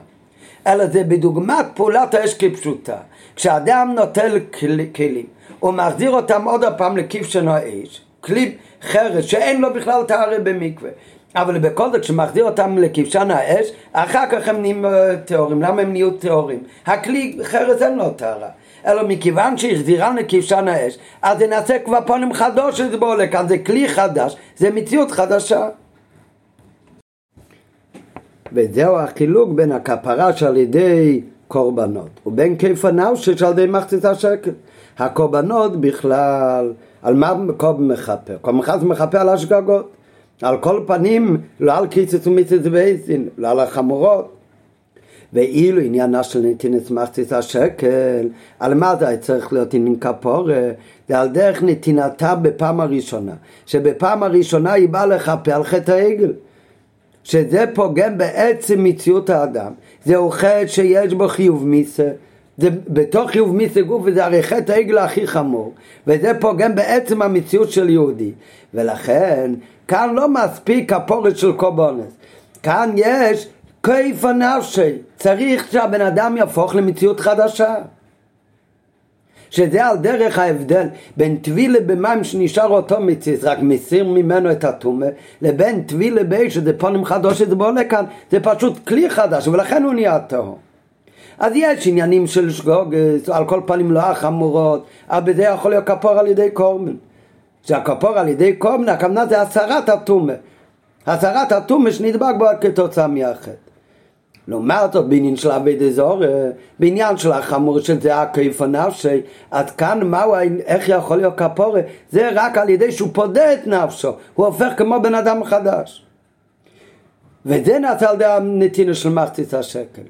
אלא זה בדוגמת פעולת האש כפשוטה. כשאדם נוטל כלים, הוא מחזיר אותם עוד פעם לכבשנו האש, כלי חרס שאין לו בכלל טהרה במקווה. אבל בכל זאת כשמחזיר אותם לכבשן האש, אחר כך הם נהיים אה, טהורים. למה הם נהיו טהורים? הכלי חרס אין לו טהרה. אלא מכיוון שהחזירן לכבשן האש, אז זה נעשה כבר פונים חדוש שזה בוא לכאן, זה כלי חדש, זה מציאות חדשה. וזהו החילוק בין הכפרה שעל ידי קורבנות ובין כיפה נאושש על ידי מחצית השקל. הקורבנות בכלל, על מה קורבן מכפר? קורבן חס מכפר על השגגות. על כל פנים, לא על קיצוץ ומיצוץ ואיזין, לא על החמורות. ואילו עניינה של נתינת מחצית השקל, על מה זה היה צריך להיות עניין כפורה? זה על דרך נתינתה בפעם הראשונה, שבפעם הראשונה היא באה לכפר על חטא העגל. שזה פוגם בעצם מציאות האדם, זהו חטא שיש בו חיוב מיסה, זה בתוך חיוב מיסה גוף וזה הרי חטא העגל הכי חמור, וזה פוגם בעצם המציאות של יהודי, ולכן כאן לא מספיק הפורת של קורבנס. כאן יש כיף הנפשי. צריך שהבן אדם יהפוך למציאות חדשה. שזה על דרך ההבדל בין טבילה במים שנשאר אותו מציץ, רק מסיר ממנו את הטומא, לבין טבילה באש שזה פונים חדוש שזה בוא לכאן, זה פשוט כלי חדש, ולכן הוא נהיה טהור. אז יש עניינים של שגוגס, על כל פנים לא החמורות, אבל בזה יכול להיות כפור על ידי קורמן. שהכפור על ידי קומנה, הכוונה זה הסרת הטומא. הסרת הטומא שנדבק בו כתוצאה מהחטא. לעומת זאת בעניין של אבי דזור, בעניין של החמור של זה הכיף הנפשי, אז כאן מהו, איך יכול להיות כפורה? זה רק על ידי שהוא פודה את נפשו, הוא הופך כמו בן אדם חדש. וזה נעשה על ידי הנתינה של מחצית השקל.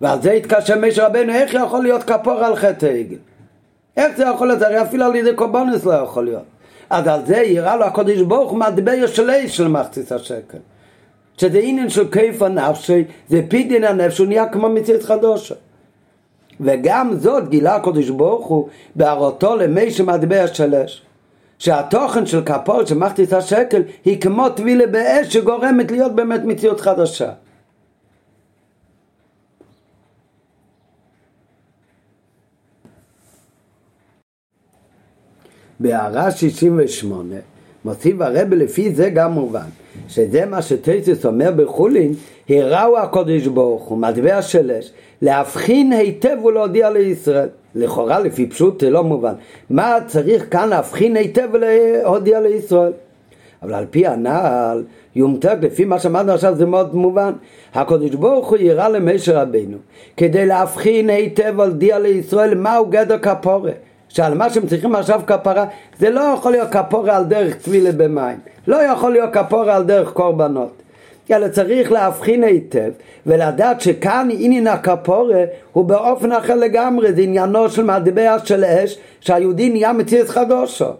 ועל זה התקשר משה רבנו, איך יכול להיות כפור על חטא העגל? איך זה יכול להיות? הרי אפילו על ידי קורבנס לא יכול להיות. אז על זה יראה לו הקודש ברוך הוא מטבע של של מחצית השקל. שזה עניין של כיף הנפשי, זה פידין הנפש, הוא נהיה כמו מציאות חדושה. וגם זאת גילה הקודש ברוך הוא בהראותו למי שמטבע של אש. שהתוכן של כפור של מחצית השקל היא כמו טבילה באש שגורמת להיות באמת מציאות חדשה. בהערה 68 מוסיף הרב לפי זה גם מובן שזה מה שטייסס אומר בחולין, הראו הקודש ברוך הוא, מטבע של אש, להבחין היטב ולהודיע לישראל. לכאורה לפי פשוט לא מובן. מה צריך כאן להבחין היטב ולהודיע לישראל? אבל על פי הנעל, יומתק, לפי מה שאמרנו עכשיו זה מאוד מובן. הקדוש ברוך הוא יראה למשה רבינו כדי להבחין היטב ולהודיע לישראל מהו גדר כפורה. שעל מה שהם צריכים עכשיו כפרה, זה לא יכול להיות כפורה על דרך טבילה במים. לא יכול להיות כפורה על דרך קורבנות. אלא צריך להבחין היטב ולדעת שכאן עניין הכפורה הוא באופן אחר לגמרי, זה עניינו של מטבע של אש שהיהודי נהיה מציאס חדושו.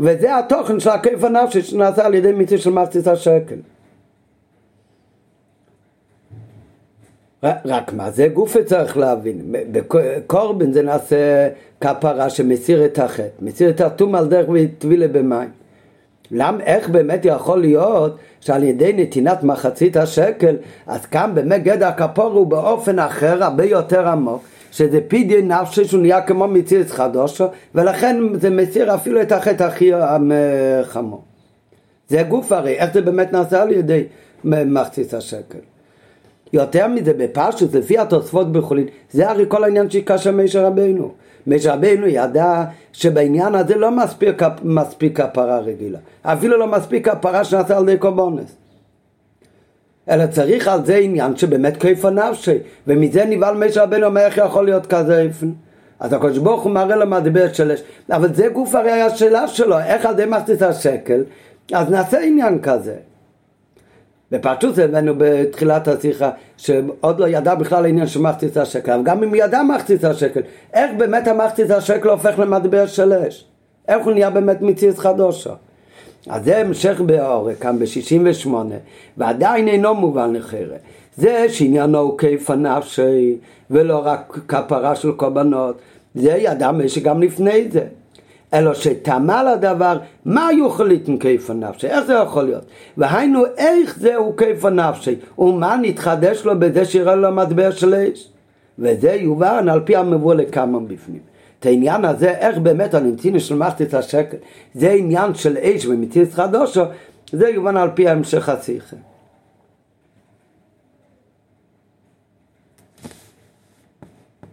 וזה התוכן של הכיף הנפשי שנעשה על ידי מציא של מחצית השקל. רק מה זה גופה צריך להבין, בקורבן זה נעשה כפרה שמסיר את החטא, מסיר את הטום על דרך וטבילה במים. למ, איך באמת יכול להיות שעל ידי נתינת מחצית השקל, אז כאן באמת גדע הכפור הוא באופן אחר, הרבה יותר עמוק, שזה פידי נפשי שהוא נהיה כמו מציץ חדושו, ולכן זה מסיר אפילו את החטא הכי חמור. זה גוף הרי, איך זה באמת נעשה על ידי מחצית השקל. יותר מזה, בפרשת, לפי התוספות בחולין, זה הרי כל העניין שקשה משה רבינו. משה רבינו ידע שבעניין הזה לא מספיק, מספיק הפרה רגילה, אפילו לא מספיק הפרה שנעשה על ידי קורבונס. אלא צריך על זה עניין שבאמת כיף הנפשי, ומזה נבהל משה רבינו אומר איך יכול להיות כזה איפן. אז הקדוש ברוך הוא מראה לו מהדיבר של אש, אבל זה גוף הרי השאלה שלו, איך על ידי מחצית השקל, אז נעשה עניין כזה. בפרצות הבאנו בתחילת השיחה שעוד לא ידע בכלל העניין של מחצית השקל, אבל גם אם ידע מחצית השקל, איך באמת המחצית השקל הופך למטבע של אש? איך הוא נהיה באמת מציאות חדושה? אז זה המשך בעורק, כאן ב-68, ועדיין אינו מובן לחרא. זה שעניינו הוא כיף הנפשי, ולא רק כפרה של קורבנות, זה ידע מי שגם לפני זה. אלא שתמה לדבר, מה יוכל ליתן כיף הנפשי? איך זה יכול להיות? והיינו, איך זהו כיף הנפשי? ומה נתחדש לו בזה שיראה לו מטבע של אש? וזה יובן על פי המבוא לכמה בפנים. את העניין הזה, איך באמת הנמצינו של מחצית השקל, זה עניין של אש ומציץ חדושו, זה יובן על פי המשך השיחה.